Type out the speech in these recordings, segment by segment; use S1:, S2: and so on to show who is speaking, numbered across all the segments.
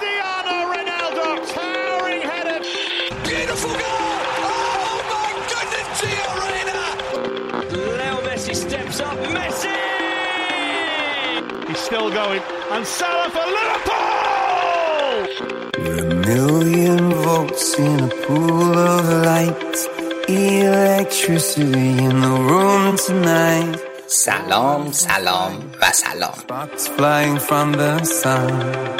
S1: Cristiano Ronaldo, towering header.
S2: Beautiful goal! Oh my goodness, Gio Reyna!
S3: Leo Messi steps up, Messi!
S1: He's still going, and Salah for Liverpool!
S4: We're a million volts in a pool of light electricity in the room tonight.
S5: Salam, salam, va salam.
S4: Sparks flying from the sun.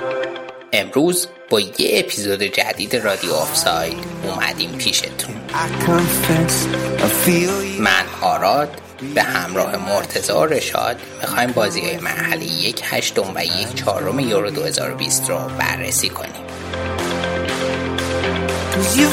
S5: امروز با یه اپیزود جدید رادیو آفساید اومدیم پیشتون. من آراد به همراه مرتزا رشاد می‌خوایم بازی های مرحله یک هشتم و یک چهارم یورو 2020 رو بررسی کنیم.
S4: You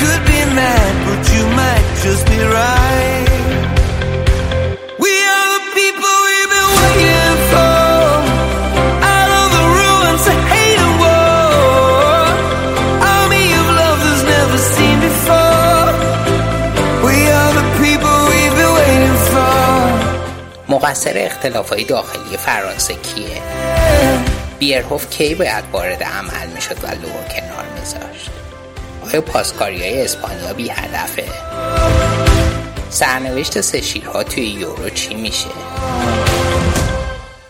S4: Could be mad, but you might just be right. We are the people we've been waiting for. Out of the ruins of hate and war. Army of love that's never seen before. We are the people we've been waiting for.
S5: مقصر اختلافهای داخلی فرانسه کیه؟ بیرهوف کی باید وارد عمل می‌شد و لو رو کنار میذاشت؟ آیا پاسکاری های اسپانیا بی هدفه؟ سرنوشت سه شیرها توی یورو چی میشه؟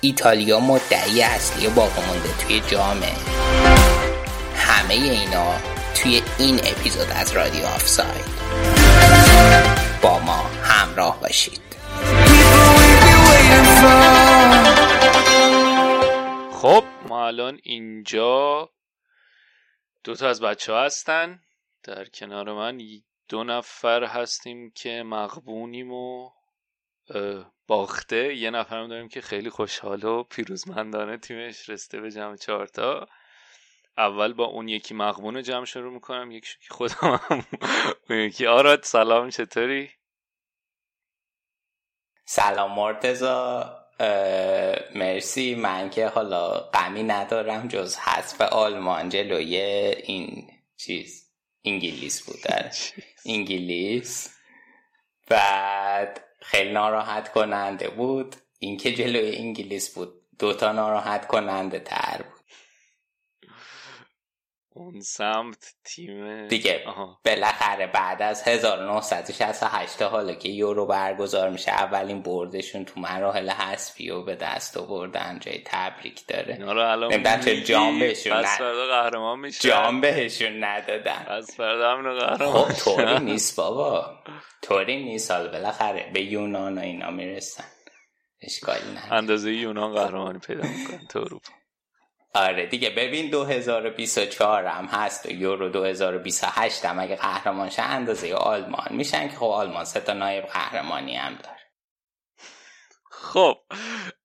S5: ایتالیا مدعی اصلی باقی مونده توی جامعه همه اینا توی این اپیزود از رادیو آفساید با ما همراه باشید.
S6: خب ما الان اینجا دو تا از بچه ها هستن در کنار من. دو نفر هستیم که مغبونیم و باخته. یه نفرم داریم که خیلی خوشحال و پیروزمندانه تیمش رسته به جمع چهارتا اول با اون یکی مغبون جمع شروع می‌کنم یکی که خودم هم اون یکی. آراد سلام چطوری؟
S5: سلام مرتزا مرسی. من که حالا غمی ندارم جز حذف آلمان جلوی این چیز. انگلیس بود در انگلیس. بعد خیلی ناراحت کننده بود. اینکه جلوی انگلیس بود. دوتا ناراحت کننده تر بود.
S6: اون سمت تیم
S5: دیگه
S6: آها.
S5: بالاخره بعد از 1968 حالا که یورو برگزار میشه اولین بردشون تو مراحل حذفی و به دست آوردن جای تبریک داره. نمی‌دونم چه جام بهشون
S6: پس فردا قهرمان میشه
S5: جام بهشون ندادن.
S6: از فردا همینو قهرمان
S5: خب طوری نیست بابا. طوری نیست. حالا بالاخره به یونان و اینا می‌رسن. اشکالی نداره.
S6: اندازه یونان قهرمانی پیدا می‌کنن تو اروپا.
S5: آره دیگه ببین 2024 هم هست و یورو 2028 هم اگه قهرمان شه اندازه آلمان. میشن که خب آلمان سه تا نایب قهرمانی هم داره.
S6: خب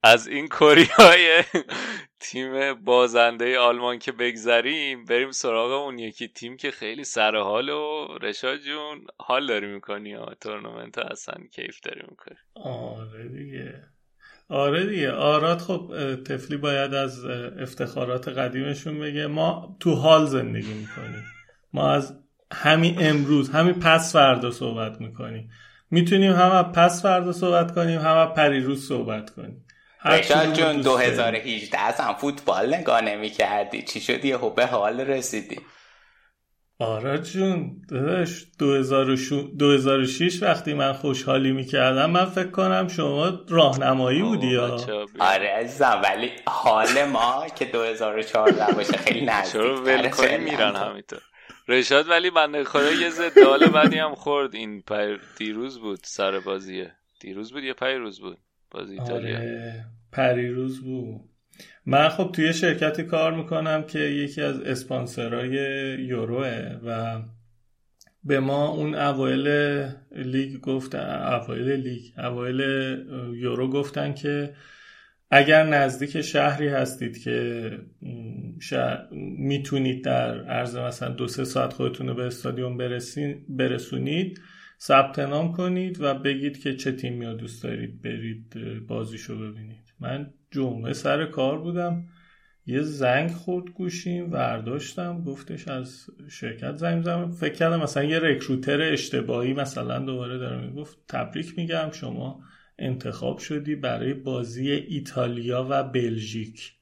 S6: از این کوریای تیم بازنده آلمان که بگذریم بریم سراغ اون یکی تیم که خیلی سر حال و رشاد جون حال داری می‌کنی یا تورنمنت اصلا کیف داری می‌کنی؟
S7: آره دیگه. آره دیگه. آراد خب تفلی باید از افتخارات قدیمشون بگه. ما تو حال زندگی می‌کنیم. ما از همین امروز همین پس فردا صحبت می‌کنیم. می‌تونیم هم از پس فردا صحبت کنیم هم از پریروز صحبت کنیم.
S5: رشاد جون
S7: دوست داریم.
S5: 2018 اصلا فوتبال نگاه نمی کردی چی شدی؟ یهو به حال رسیدی.
S7: آراد جون داداش 2006 وقتی من خوشحالی می‌کردم من فکر کنم شما راهنمایی بودی یا.
S5: آره عزیزم ولی حال ما که 2014 باشه خیلی
S6: چرا
S5: نزدیک
S6: ول کنی میرن همینطور. رشاد ولی بنده خدا یه زدال بدی هم خورد. این پر دیروز بود سر بازیه. دیروز بود یا پیروز بود؟ بازی ایتالیا.
S7: آره پریروز بود. من خب توی شرکتی کار می‌کنم که یکی از اسپانسرهای یوروه و به ما اون اوایل لیگ گفتن اوایل لیگ اوایل یورو گفتن که اگر نزدیک شهری هستید که شهر- می‌تونید در عرض مثلا دو سه ساعت خودتون رو به استادیوم برسونید ثبت نام کنید و بگید که چه تیمی رو دوست دارید برید بازیشو ببینید. من جمعه سر کار بودم. یه زنگ خورد گوشیم ورداشتم. گفتش از شرکت زنگ زدم فکر کردم مثلا یه رکروتر اشتباهی مثلا دوباره داره می‌گفت تبریک میگم شما انتخاب شدی برای بازی ایتالیا و بلژیک.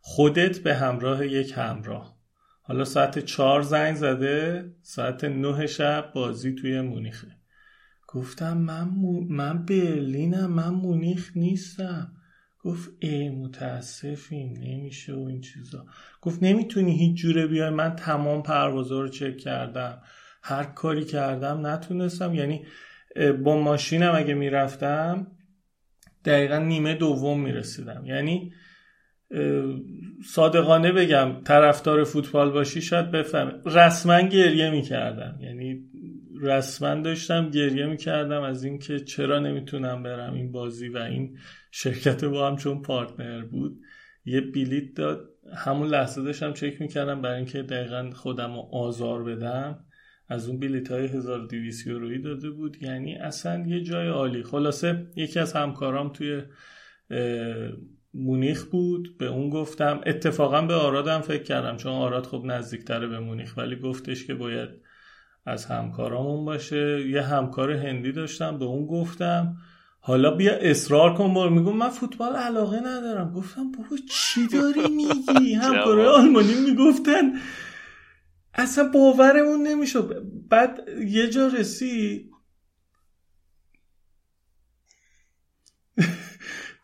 S7: خودت به همراه یک همراه. حالا ساعت چهار زنگ زده. ساعت نه شب بازی توی مونیخه. گفتم من, من برلینم من مونیخ نیستم. گفت ای متاسفیم نمیشه و این چیزا. گفت نمی‌تونی هیچ جوره بیای من تمام پروازا رو چک کردم. هر کاری کردم نتونستم. یعنی با ماشینم اگه می‌رفتم دقیقا نیمه دوم می‌رسیدم. یعنی صادقانه بگم طرفدار فوتبال باشی شاید بفهم رسما گریه می‌کردم. یعنی رسما داشتم گریه می‌کردم از اینکه چرا نمی‌تونم برم این بازی و این شرکت با هم چون پارتنر بود یه بلیت داد. همون لحظه داشتم چک می‌کردم برای اینکه دقیقا خودم رو آزار بدم. از اون بلیت های 1200 یورویی داده بود. یعنی اصلا یه جای عالی. خلاصه یکی از همکارام توی مونیخ بود. به اون گفتم اتفاقا به آرادم فکر کردم چون آراد خب نزدیکتره به مونیخ ولی گفتش که باید از همکارامون باشه. یه همکار هندی داشتم به اون گفتم. حالا بیا اصرار کن بار میگم من فوتبال علاقه ندارم. گفتم بابا چی داری میگی؟ همکارای آلمانی می‌گفتن. اصلا باورمون نمی‌شد. بعد یه جا رسید.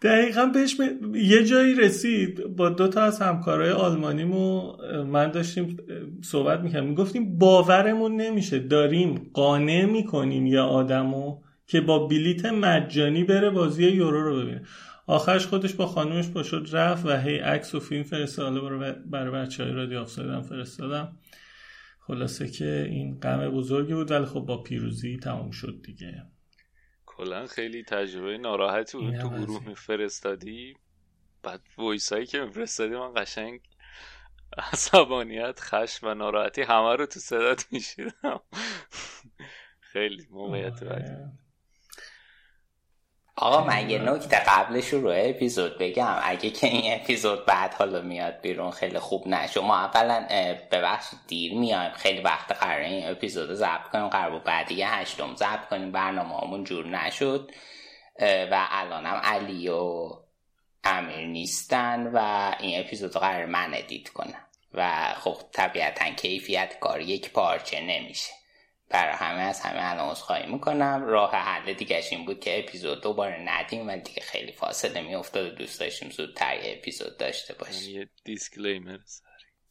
S7: دقیقا بهش یه جایی رسید. با دو تا از همکارای آلمانیمو من داشتیم صحبت می‌کنم می‌گفتیم باورمون نمیشه. داریم قانع می‌کنیم یه آدمو. که با بلیت مجانی بره بازی یورو رو ببینه. آخرش خودش با خانومش با شد رفت و هی عکس و فیلم فرستاده برای بچه های رادیو آفسایدم فرستادم. خلاصه که این غم بزرگی بود ولی خب با پیروزی تمام شد دیگه.
S6: کلا خیلی تجربه ناراحتی بود. تو گروه میفرستادی بعد voice هایی که میفرستادی من قشنگ عصبانیت خشم و ناراحتی همه رو تو صدات میشنیدم. خیلی موقعیت
S7: آره.
S5: آقا من یه نکته قبلش رو اپیزود بگم. اگه که این اپیزود بعد حالا میاد بیرون خیلی خوب نشد ما اولا ببخشید دیر میایم. خیلی وقت قراره این اپیزود رو ضبط کنیم. قرار بود بعد یک هشتم ضبط کنیم. برنامه همون جور نشد. و الانم علی و امیر نیستن و این اپیزود قرار من edit کنم. و خب طبیعتا کیفیت کار یک پارچه نمیشه. برای همه از همه عذرخواهی می‌کنم. راه حل دیگه این بود که اپیزود دوباره ندیم و دیگه خیلی فاصله میافتاد و دوست داشتیم زودتر یه اپیزود داشته باشیم.
S6: یه disclaimer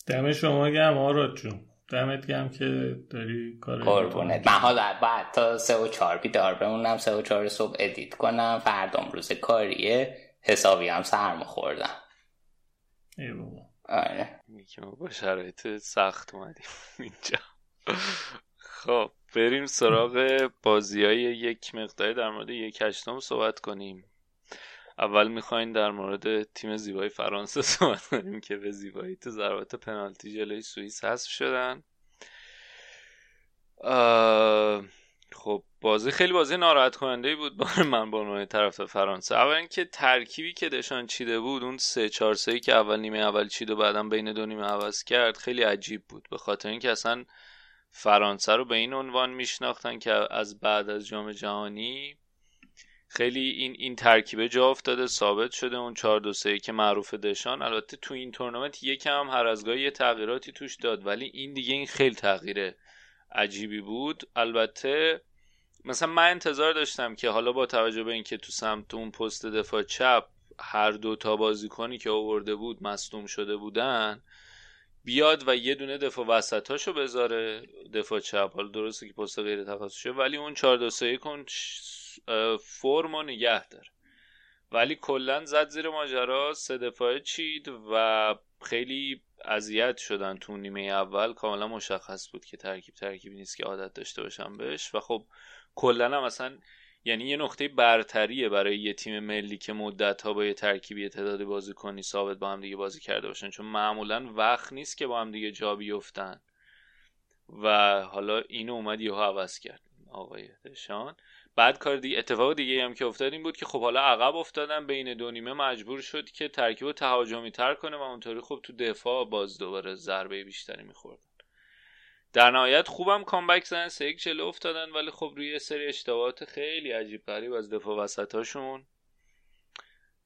S7: دم شما گرم آراد جون. دمت گرم که داری کار
S5: قربونت. من حالا بعد تا سه و چهار بیدار بمونم سه و چهار صبح ادیت کنم. فردام روز کاریه. حسابی هم سرم خوردم
S7: ای بابا.
S5: آره.
S6: با شرایط سخت اومدیم اینجا. خب بریم سراغ بازی های یک مقداری در مورد یک هشتم صحبت کنیم. اول می‌خواین در مورد تیم زیبای فرانسه صحبت کنیم که به زیبایی تو ضربات پنالتی جلوی سوئیس حذف شدن. خب بازی خیلی بازی ناراحت کننده بود برای من با عنوان طرف فرانسه. اول اینکه ترکیبی که دشان چیده بود اون سه چهار سه که اول نیمه اول چید و بعدم بین دو نیمه عوض کرد خیلی عجیب بود. به خاطر اینکه اصلا فرانسه رو به این عنوان میشناختن که از بعد از جام جهانی خیلی این این ترکیبه جا افتاده ثابت شده اون 4 2 3 که معروف دشان. البته تو این تورنمنت یکم هر از گاهی تغییراتی توش داد ولی این دیگه این خیلی تغییر عجیبی بود. البته مثلا من انتظار داشتم که حالا با توجه به اینکه تو سمت اون پست دفاع چپ هر دو تا بازیکنی که آورده بود مصدوم شده بودن بیاد و یه دونه دفاع وسطاشو بذاره. دفاع چپ حالا درسته که پست غیر تخصصیه ولی اون 4 2 3 کن فرم و نگه داره. ولی کلا زد زیر ماجرا سه دفاعه چید و خیلی اذیت شدن تو نیمه اول. کاملا مشخص بود که ترکیب ترکیبی نیست که عادت داشته باشم بهش. و خب کلا هم اصلا یعنی یه نقطه برتریه برای یه تیم ملی که مدت ها با یه ترکیبی تعداد بازیکنی ثابت با هم دیگه بازی کرده باشن. چون معمولا وقت نیست که با هم دیگه جا بیفتن. و حالا اینو اومد یهو عوض کرد. آقای دشان. بعد کار دیگه اتفاق دیگه هم که افتاد این بود که خب حالا عقب افتادن بین دو نیمه مجبور شد که ترکیب تهاجمی تر کنه و اونطوری خب تو دفاع باز دوباره ضربه بیشتری میخوردن در نهایت خوبم کامبک زدن سه یک جلو افتادن ولی خب روی سری اشتباهات خیلی عجیب غریب از دفاع وسطاشون.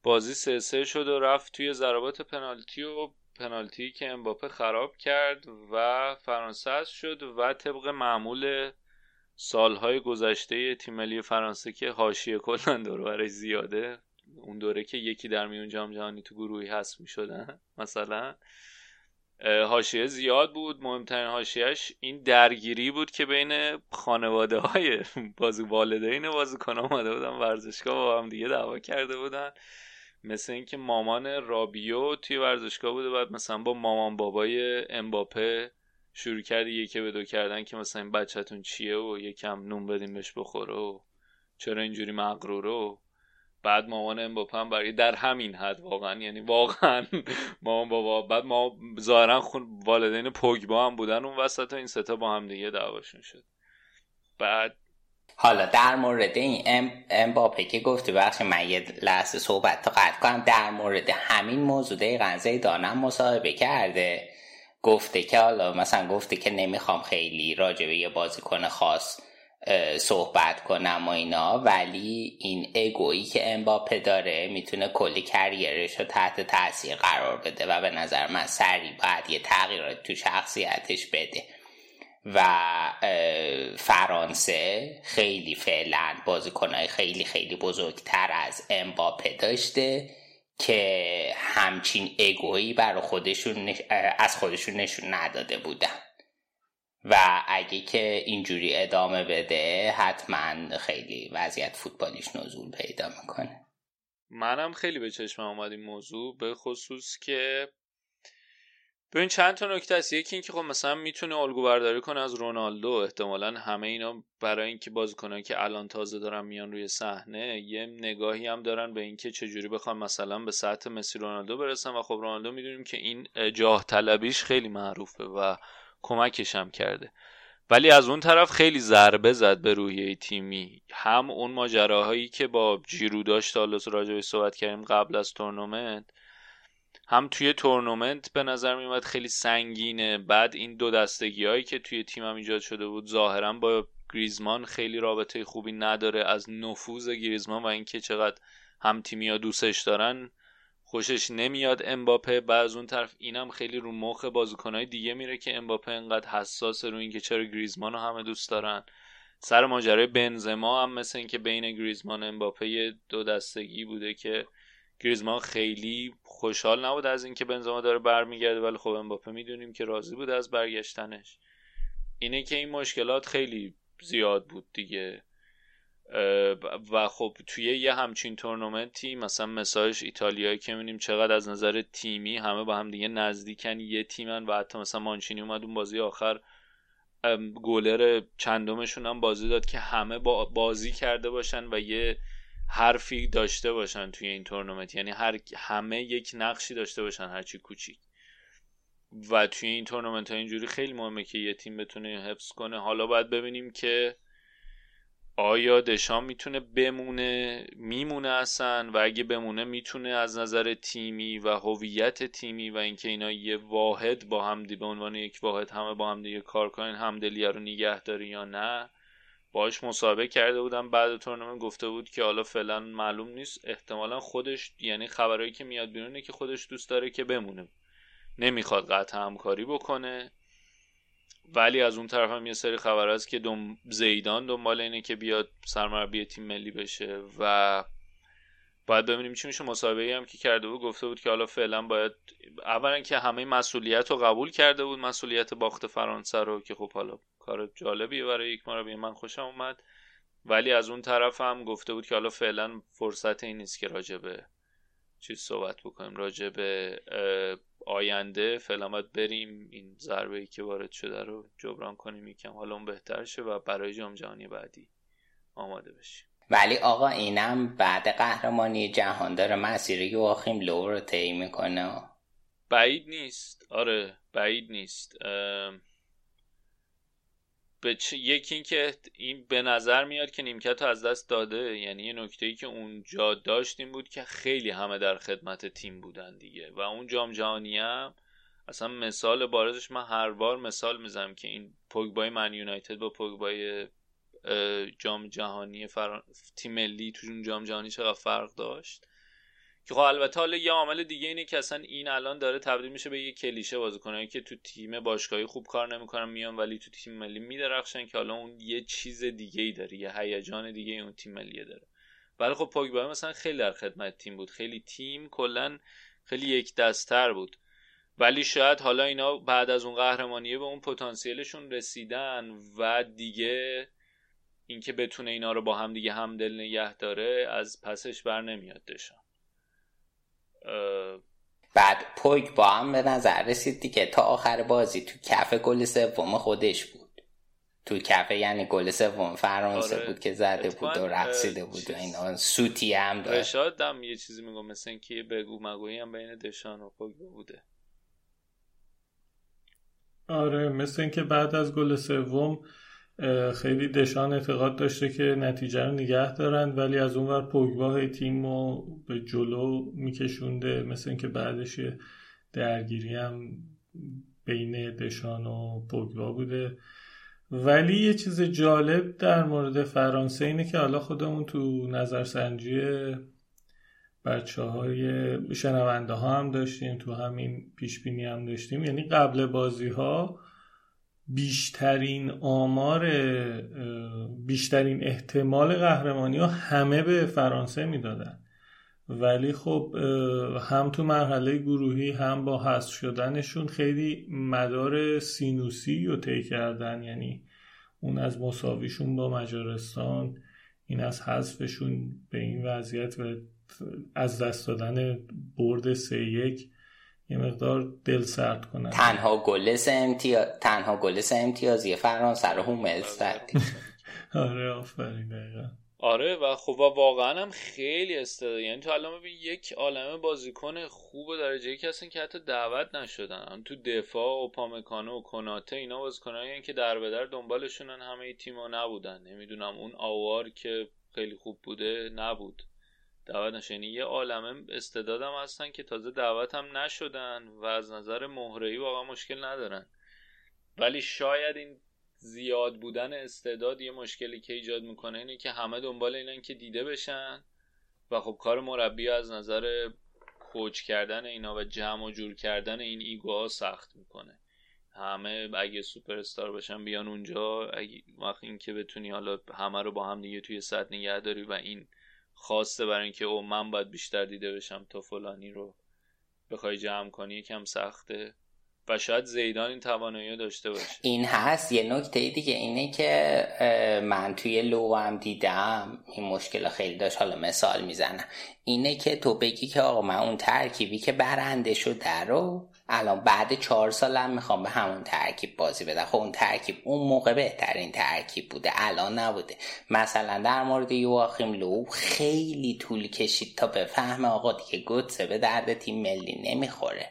S6: بازی سه سه شد و رفت توی ضربات پنالتی و پنالتی که امباپه خراب کرد و فرانسه شد و طبق معمول سالهای گذشته تیم ملی فرانسه که حاشیه کلا دور زیاده اون دوره که یکی در میون جام جهانی تو گروهی هست می شدن مثلا. حاشیه زیاد بود. مهمترین حاشیهش این درگیری بود که بین خانواده های بازی والدین بازیکن آمده بودن. ورزشگاه با هم دیگه دعوا کرده بودن. مثل اینکه مامان رابیو توی ورزشگاه بوده. بعد مثلا با مامان بابای امباپه شروع کردی یکی به دو کردن که مثلا این بچهتون چیه و یکم نون بدیم بهش بخوره و چرا اینجوری مغروره و بعد مامان امباپه هم برای در همین حد واقعا یعنی واقعا مامان بابا بعد ما ظاهرا خون والدین پوگبا هم بودن اون وسط و این ستا با هم دیگه دعواشون شد. بعد
S5: حالا در مورد این ام امباپه که گفته بخش من یه لحظه صحبت تا قطع کنم. در مورد همین موضوع دقیقا زیدانم مصاحبه کرده. گفته که حالا مثلا گفته که نمی‌خوام خیلی راجع به یه بازیکن خاص صحبت کنم و اینا. ولی این اگویی که امباپه داره می‌تونه کلی کریرش رو تحت تاثیر قرار بده و به نظر من سریع باید یه تغییرات تو شخصیتش بده. و فرانسه خیلی فعلا بازیکنهای خیلی خیلی بزرگتر از امباپه داشته که همچین اگویی برای خودشون از خودشون نشون نداده بودن. و اگه که اینجوری ادامه بده حتما خیلی وضعیت فوتبالیش نزول پیدا می‌کنه.
S6: منم خیلی به چشم آمد این موضوع به خصوص که ببین چند تا نکته است. یکی اینکه خب مثلا می‌تونه الگو برداری کنه از رونالدو. احتمالا همه اینا برای اینکه بازیکنایی که الان تازه دارن میان روی صحنه یه نگاهی هم دارن به اینکه چجوری بخوان مثلا به سطح مسی رونالدو برسن. و خب رونالدو می‌دونیم که این جاه طلبیش خیلی معروفه و کمکش هم کرده. ولی از اون طرف خیلی ضربه زد به روحیه تیمی. هم اون ماجراهایی که با جیرو داشت حالا راجع صحبت کردیم قبل از تورنمنت هم توی تورنمنت به نظر میومد خیلی سنگینه. بعد این دو دستگی هایی که توی تیم هم ایجاد شده بود ظاهرا با گریزمان خیلی رابطه خوبی نداره. از نفوذ گریزمان و اینکه چقدر هم تیمی ها دوستش دارن خوشش نمیاد امباپه بعد اون طرف اینم خیلی رو مخ بازیکنهای دیگه میره که امباپه انقدر حساسه رو اینکه چرا گریزمان رو همه دوست دارن. سر ماجرای بنزما هم مثل اینکه بین گریزمان و امباپه دو دستگی بوده که گریزمان خیلی خوشحال نبود از اینکه بنزما داره برمیگرده ولی خب امباپه می‌دونیم که راضی بود از برگشتنش. اینه که این مشکلات خیلی زیاد بود دیگه. و خب توی یه همچین تورنمنتی مثلا مثالش ایتالیایی که می‌بینیم چقدر از نظر تیمی همه با هم دیگه نزدیکن یه تیمن و حتی مثلا مانچینی اومد اون بازی آخر گولر چندمشون هم بازی داد که همه با بازی کرده باشن و یه حرفی داشته باشن توی این تورنمنت. یعنی هر همه یک نقشی داشته باشن هرچی کوچیک. و توی این تورنمنت ها اینجوری خیلی مهمه که یه تیم بتونه حفظ کنه. حالا باید ببینیم که آیا دشام می‌تونه بمونه؟ میمونه اصلا؟ و اگه بمونه می‌تونه از نظر تیمی و هویت تیمی و اینکه اینا یه واحد با هم به عنوان یک واحد همه با هم دیگه کار کنن همدلی رو نگه داره یا نه؟ باش مسابقه کرده بودم بعد تورنمنت گفته بود که حالا فعلا معلوم نیست. احتمالا خودش یعنی خبرایی که میاد بیرونه که خودش دوست داره که بمونه. نمی‌خواد قطع همکاری بکنه. ولی از اون طرف هم یه سری خبر هست که دم زیدان دنبال اینه که بیاد سرمربی تیم ملی بشه و باید ببینیم چی میشه. مسابقه هم که کرده بود گفته بود که حالا فعلا باید اولا که همه مسئولیت رو قبول کرده بود مسئولیت باخت فرانسه رو که خب حالا کار جالبیه برای یک مربی من خوشم اومد. ولی از اون طرف هم گفته بود که حالا فعلا فرصت این نیست که راجع به چیز صحبت بکنیم راجع به آینده. فعلا باید بریم این ضربه ای که وارد شده رو جبران کنیم یکم حالا اون بهتر شه و برای جام جهانی بعدی آماده بشیم.
S5: ولی آقا اینم بعد قهرمانی جهان داره مسیر یواخیم لو رو طی می‌کنه.
S6: بعید نیست. آره بعید نیست. به چ... یکی این که این به نظر میاد که نیمکت رو از دست داده. یعنی یه نکته ای که اونجا داشت این بود که خیلی همه در خدمت تیم بودن دیگه. و اون جام جهانی هم اصلا مثال بارزش من هر بار مثال می‌زنم که این پوگبای من یونایتد با پوگبای جام جهانی فر... تیم ملی تو جام جهانی چقدر فرق داشت. که خب البته حالا یه عامل دیگه اینه که اصلا این الان داره تبدیل میشه به یه کلیشه بازیکنایی که تو تیم باشگاهی خوب کار نمی‌کنن میان ولی تو تیم ملی میدرخشن که حالا اون یه چیز دیگه ای داره یه هیجان دیگه ای اون تیم ملی داره. ولی خب پوگبا مثلا خیلی در خدمت تیم بود خیلی تیم کلا خیلی یک دستتر بود. ولی شاید حالا اینا بعد از اون قهرمانیه به اون پتانسیلشون رسیدن و دیگه اینکه بتونه اینا رو با هم دیگه همدل نگه داره از پسش بر نمیاد دشان
S5: بعد پویک با هم به نظر رسید دیگه تا آخر بازی تو کف گل سوم خودش بود. تو کف یعنی گل سوم فرانسه
S6: آره.
S5: بود که زده بود و رقصیده
S6: اه،
S5: بود و اینا. سوتی هم داشت.
S6: رشاد هم یه چیزی میگم مثل اینکه یه بگو مگویی هم بین دشان و پوگبا بوده.
S7: آره مثل اینکه بعد از گل سوم خیلی دشان اعتقاد داشته که نتیجه رو نگه دارن ولی از اون ور پوگبا تیم رو به جلو میکشونده مثل اینکه بعدش درگیری هم بین دشان و پوگبا بوده. ولی یه چیز جالب در مورد فرانسه اینه که حالا خودمون تو نظرسنجی بچه های شنونده ها هم داشتیم تو همین پیش بینی هم داشتیم. یعنی قبل بازی ها بیشترین آمار بیشترین احتمال قهرمانی ها همه به فرانسه می‌دادن. ولی خب هم تو مرحله گروهی هم با حذف شدنشون خیلی مدار سینوسی رو طی کردن. یعنی اون از مساویشون با مجارستان این از حذفشون به این وضعیت و از دست دادن برد سه یک یه مقدار دل سرد کنن.
S5: تنها گل سه امتیاز تنها گل سه امتیازی فرانسه رو هوملز زد.
S7: آره آفرین دقیقا.
S6: آره و خب و واقعا هم خیلی استعداد. یعنی تو الان ببین یک عالمه بازیکن خوب و درجه یک هستن که حتی دعوت نشدن. هم تو دفاع و پامکانو و کناته اینا بازیکنایی که در به در دنبالشونن همه تیما نبودن. نمی‌دونم اون آوار که خیلی خوب بوده نبود. دعوت یعنی یه عالمه استعدادم هستن که تازه دعوت هم نشدن و از نظر مهره‌ای واقعا مشکل ندارن. ولی شاید این زیاد بودن استعداد یه مشکلی که ایجاد می‌کنه اینه که همه دنبال اینن که دیده بشن و خب کار مربی از نظر کوچ کردن اینا و جمع و جور کردن این ایگوها سخت می‌کنه. همه اگه سوپر استار بشن بیان اونجا اگه وقت این که بتونی حالا همه رو با هم دیگه توی سطح نگه داری و این خواسته برای اینکه او من باید بیشتر دیده بشم تا فلانی رو بخوای جمع کنی یکم سخته. و شاید زیدان این توانایی داشته باشه.
S5: این هست. یه نکته دیگه اینه که من توی لو هم دیدم. این مشکل خیلی داشت. حالا مثال می‌زنم. اینه که تو بگی که آقا من اون ترکیبی که برنده شده رو الان بعد چهار سالم می‌خوام به همون ترکیب بازی بدم. خب اون ترکیب اون موقع بهترین ترکیب بوده الان نبوده. مثلا در مورد یواخیم لو خیلی طول کشید تا بفهمه آقا دیگه گتسه به درد تیم ملی نمی‌خوره.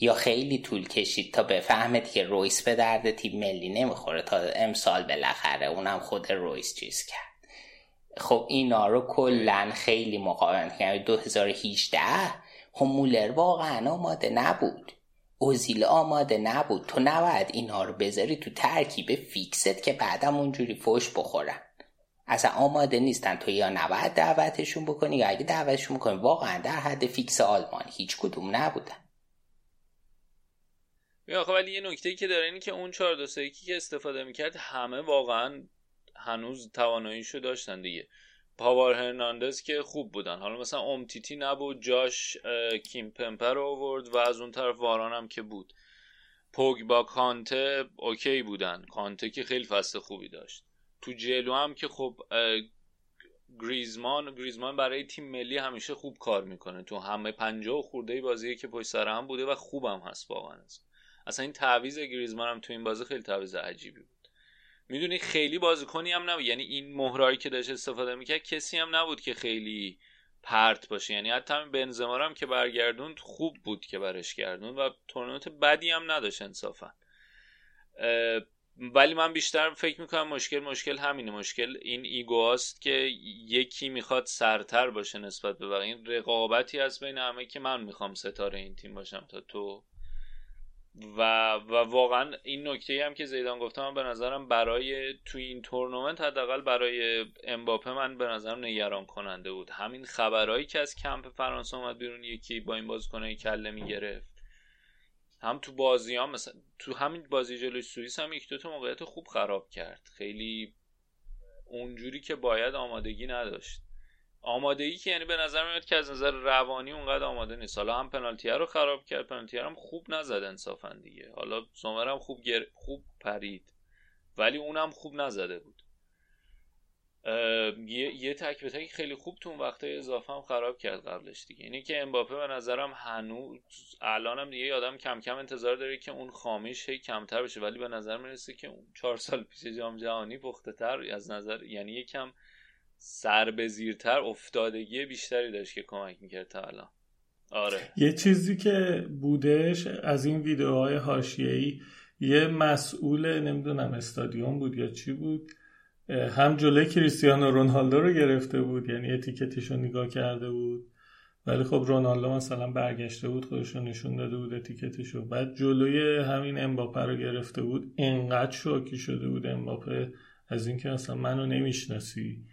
S5: یا خیلی طول کشید تا بفهمه که رویس به درد تیم ملی نمی‌خوره تا امسال بالاخره اونم خود رویس چیز کرد. خب اینا رو کلا خیلی مقاومت کرد. 2018 خب مولر واقعا آماده نبود. اوزیل آماده نبود. تو نباید اینا رو بذاری تو ترکیب fix ت که بعدم اونجوری فوش بخورن. اصلا آماده نیستن. تو یا نباید دعوتشون بکنی یا اگه دعوتشون بکنی واقعا در حد fix آلمان هیچ کدوم نبودن.
S6: ببین آخه ولی یه نکته که داره اینه که اون 4 2 3 که استفاده می‌کرد همه واقعا هنوز تواناییشو داشتن دیگه. پاوارد هرناندز که خوب بودن. حالا مثلا اومتیتی نبود جاش کیمپمبه رو آورد و از اون طرف واران هم که بود. پوگبا کانته okay بودن. کانته که خیلی فصل خوبی داشت. تو جلو هم که خب گریزمان گریزمان برای تیم ملی همیشه خوب کار می‌کنه. تو همه پنجاه و خورده بازی که پشت سر هم بوده و خوبم هست واقعا. اصلا این تعویض گریزمان هم تو این بازی خیلی تعویض عجیبی بود. می‌دونی خیلی بازیکنی هم نبود. یعنی این مهرایی که داشت استفاده می‌کرد کسی هم نبود که خیلی پرت باشه. یعنی حتی همین بنزما هم که برگردوند خوب بود که برش گردوند و تورنمنت بدی هم نداشت انصافا. ولی من بیشتر فکر می‌کنم مشکل مشکل همینه. مشکل این ایگواست که یکی می‌خواد سرتر باشه نسبت به بقیه. این رقابتی از بین همه که من می‌خوام ستاره این تیم باشم تا تو و و واقعا این نکته هم که زیدان گفتم به نظرم برای تو این تورنمنت حداقل برای امباپه من به نظرم نگران کننده بود. همین خبرهایی که از کمپ فرانسه اومد بیرون یکی با این بازیکنای کله می‌گرفت. هم تو بازی هم مثلا تو همین بازی جلوی سوئیس هم یک دو تا موقعیت خوب خراب کرد. خیلی اونجوری که باید آمادگی نداشت. آمادگی که یعنی به نظر میاد که از نظر روانی اونقدر آماده نیست. حالا هم پنالتی رو خراب کرد پنالتی هم خوب نزد انصافا دیگه. حالا سومر هم خوب گر... خوب پرید. ولی اونم خوب نزده بود. یه, یه تک به تک خیلی خوب تو اون وقتای اضافه هم خراب کرد قبلش دیگه. اینه که امباپه به نظرم هنوز الانم دیگه آدم کم کم انتظار داره که اون خامیش هی کمتر بشه. ولی به نظر می‌رسه که اون چهار سال پیش جام جهانی پخته تر از نظر یعنی یکم سر به زیرتر افتادگی بیشتری داشت که کمک می‌کرد تا الان. آره.
S7: یه چیزی که بودش از این ویدیوهای حاشیه‌ای یه مسئول نمی‌دونم استادیوم بود یا چی بود هم جلوی کریستیانو رونالدو رو گرفته بود یعنی اتیکتش رو نگاه کرده بود. ولی خب رونالدو مثلا برگشته بود خودش رو نشون داده بود اتیکتش رو بعد جلوی همین امباپه رو گرفته بود انقدر شوکی شده بود امباپه از اینکه مثلا منو نمی‌شناسی.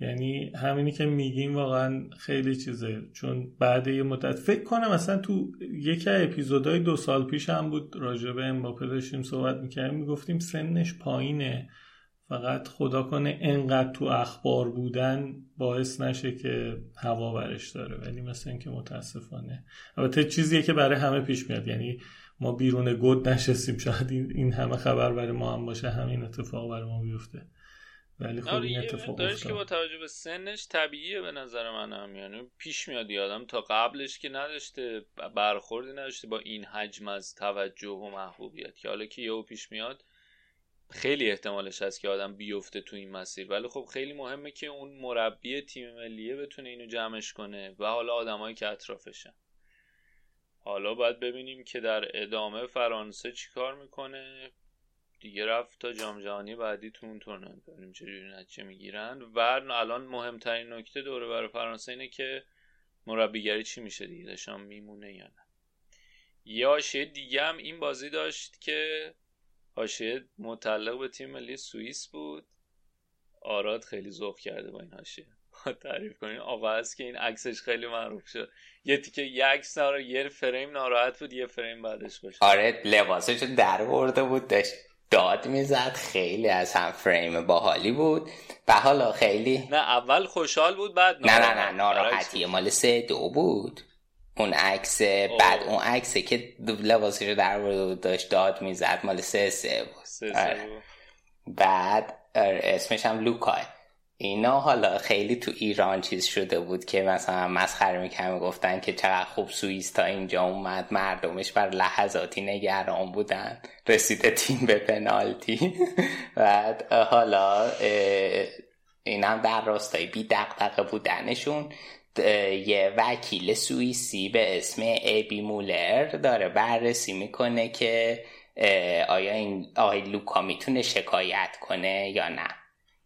S7: یعنی همینی که میگیم واقعا خیلی چیزه. چون بعد یه مدت فکر کنم مثلا تو یکی اپیزودهای دو سال پیش هم بود راجع به امباپه داشتیم صحبت می‌کردیم می‌گفتیم سنش پایینه. فقط خدا کنه انقدر تو اخبار بودن باعث نشه که هوا برش داره. ولی مثل اینکه متاسفانه. البته چیزیه که برای همه پیش میاد. یعنی ما بیرون گود نشستیم. شاید این همه خبر برای ما هم باشه همین اتفاق برای ما بیفته. ولی خب این
S6: آره،
S7: اتفاق
S6: داشت که با توجه به سنش طبیعیه به نظر من هم یعنی پیش میاد یادم تا قبلش که نداشته برخوردی نداشته با این حجم از توجه و محبوبیت که حالا که یهو پیش میاد خیلی احتمالش هست که آدم بیفته تو این مسیر. ولی خب خیلی مهمه که اون مربی تیم ملیه بتونه اینو جمعش کنه و حالا آدمایی که اطرافشن. حالا باید ببینیم که در ادامه فرانسه چیکار می‌کنه. دیگه رفت تا جام جهانی بعدی تو اون تورنمنت. ببینیم چجوری نتیجه می‌گیرن. و الان مهمترین نکته دوره برای فرانسه اینه که مربیگری چی میشه دیگه؟ داشتم میمونه یا نه؟ یه حاشیه دیگه هم این بازی داشت که حاشیه متعلق به تیم ملی سوئیس بود. آراد خیلی ذوق کرده با این حاشیه. تعریف کنین. آقا که این عکسش خیلی معروف شد. یه تیکه یه عکس نارا یه فریم ناراحت بود یه فریم بعدش باشه
S5: آره لباسش در برده بود داشت داد می‌زد. خیلی از هم فریم باحالی بود. و حالا خیلی
S6: نه اول خوشحال بود بعد
S5: نه نه نه
S6: ناراحت.
S5: ناراحتی. مال سه دو بود. اون عکس بعد اون عکسه که لباسش در بود داشت داد می‌زد. مال سه سه بود.
S6: سه سه
S5: آره.
S6: بود.
S5: بعد آره، اسمش هم لوکای. اینا حالا خیلی تو ایران چیز شده بود که مثلا مسخره می‌کنم گفتن که چقدر خوب سوئیس تا اینجا اومد مردمش بر لحظاتی نگران بودن. رسیده تیم به پنالتی. بعد حالا اه، اینم در راستای بی دقدقه بودنشون یه وکیل سوئیسی به اسم ابی مولر داره بررسی می‌کنه که آیا این آقای لوکا می‌تونه شکایت کنه یا نه.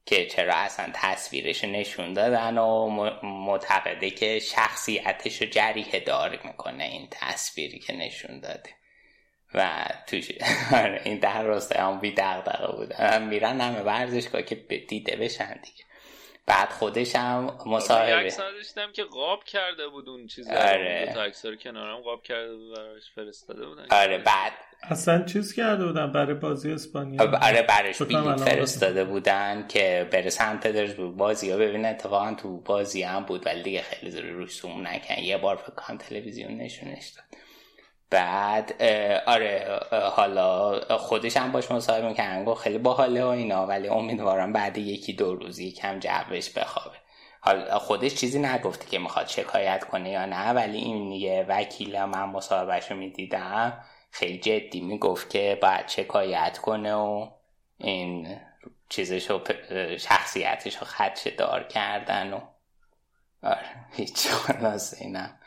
S5: که چرا اصلا تصویرش نشون دادن و معتقده که شخصیتش رو جریه دار می‌کنه این تصویری که نشون داده. و توش آره، این در راستای هم بی دقدقه بودن میرن همه ورزشگاه که دیده بشن دیگه. بعد خودش هم مصاحبه
S6: عکس نداشتم که قاب کرده بود اون چیز
S5: آره.
S6: دو تا عکس رو کنارم قاب کرده بود براش فرستاده بودن.
S5: آره بعد
S7: اصلا چیز کرده بودن برای بازی اسپانیا.
S5: آره برش
S7: الان
S5: فرستاده بودن که بره سمت پترزبورگ بازی ها ببینه. اتفاقا تو بازی هم بود ولی دیگه خیلی زور روش زوم نکن یه بار فکر کنم تلویزیون نشونش داد. بعد آره حالا خودش هم باش مصاحبه می‌کنن گفت خیلی باحاله و اینا ولی امیدوارم بعد یکی دو روزی یکم جوش بخوابه. حالا خودش چیزی نگفته که می‌خواد شکایت کنه یا نه ولی این یه وکیل من مصاحبهش رو می‌دیدم. خیلی جدی می‌گفت که باید شکایت کنه و این چیزش رو شخصیتش رو خدشه دار کردن و آره هیچ خلاص اینم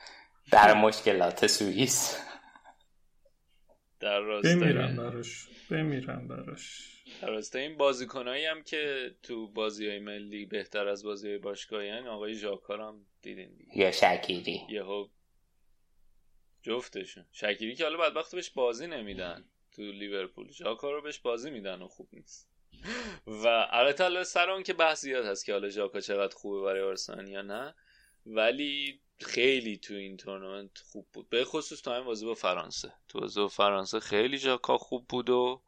S5: در مشکلات سوئیس.
S6: در راستای
S7: بمیرم براش بمیرم براش.
S6: در راستای این بازیکنایی هم که تو بازی های ملی بهتر از بازی های باشگاهی آقای ژاکار هم دیدین دیگه.
S5: یا شکیری.
S6: یهو جفتشون. شکیری که حالا بدبخت بهش بازی نمیدن. تو لیورپول. ژاکا رو بهش بازی میدن و خوب نیست. و البته سر اون که بحث زیاد هست که حالا ژاکا چقدر خوبه برای آرسنال یا نه ولی خیلی تو این تورنمنت خوب بود. به خصوص تو همین بازی با فرانسه. تو بازی با فرانسه خیلی ژاکا خوب بود و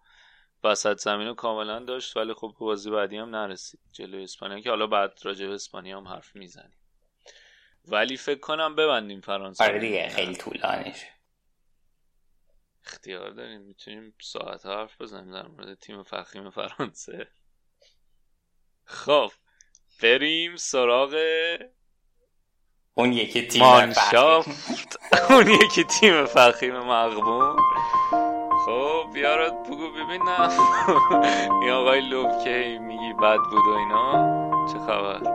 S6: وسط زمین رو کاملا داشت ولی خب بازی بعدی هم نرسید. جلوی اسپانیا که حالا بعد راجع به اسپانیا هم حرف می‌زنیم. ولی فکر کنم ببندیم فرانسه.
S5: آره دیگه خیلی طولانی شد
S6: اختیار داریم می‌تونیم ساعت حرف بزنیم در مورد تیم فخیم فرانسه. خب بریم سراغ
S5: اون یکی تیم
S6: مانشافت. اون یکی تیم فخیم مغبون خب بیارات بگو ببینم. این آقای لوبکی میگی بد بود و اینا. چه خبر؟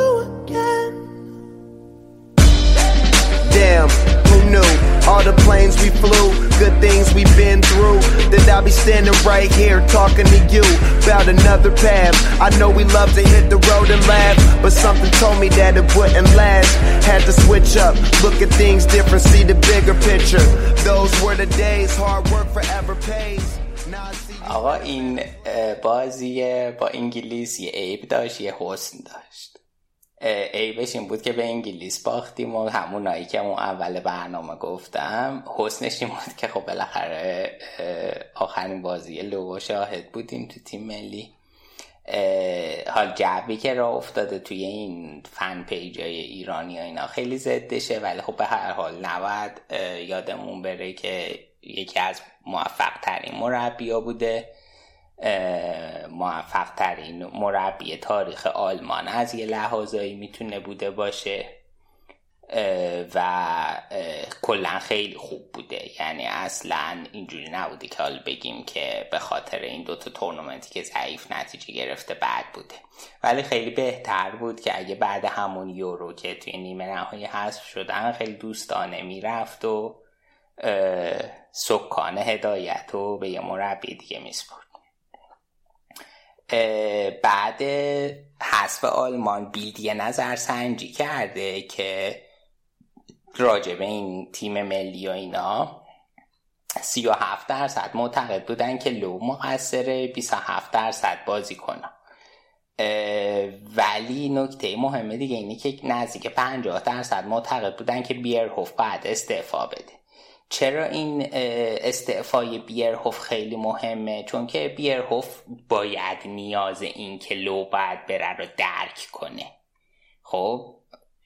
S4: All the planes we flew, good things we've been through. That I'll be standing right here talking to you about another path. I know we love to hit the road and laugh, but something told me that it wouldn't last. Had to switch up, look at things different, see the bigger picture. Those were the days, hard work forever pays. Now I see you.
S5: آقا این اه، بازی با انگلیس یه عیب داشت یه حسن داشت اه، عیبش این بود که به انگلیس باختیم و همونایی که اون اول برنامه گفتم حسنش این بود که خب بالاخره آخرین بازی لو رو شاهد بودیم تو تیم ملی. حال جوی که راه افتاده توی این fan page های ایرانی و اینا خیلی زشته ولی خب به هر حال نباید یادمون بره که یکی از موفق ترین مربی بوده. موفق ترین مربی تاریخ آلمان از یه لحاظایی می‌تونه بوده باشه و کلا خیلی خوب بوده. یعنی اصلا اینجوری نبوده که حالا بگیم که به خاطر این دوتا تورنمنتی که ضعیف نتیجه گرفته بد بوده. ولی خیلی بهتر بود که اگه بعد همون یورو که توی نیمه نهایی حذف شدن خیلی دوستانه می‌رفت و سکان هدایت رو به یه مربی دیگه میسپرد. بعد حذف آلمان بیلد یه نظر سنجی کرده که راجع به این تیم ملی و اینا 37 درصد معتقد بودن که لو مقصره 27 درصد بازی کنن ولی نکته مهمه دیگه اینه که نزدیک 50 درصد معتقد بودن که بیرهوف بعد استعفا بده. چرا این استعفای بیرهوف خیلی مهمه؟ چون که بیرهوف باید نیاز این که لو باید بره رو درک کنه. خب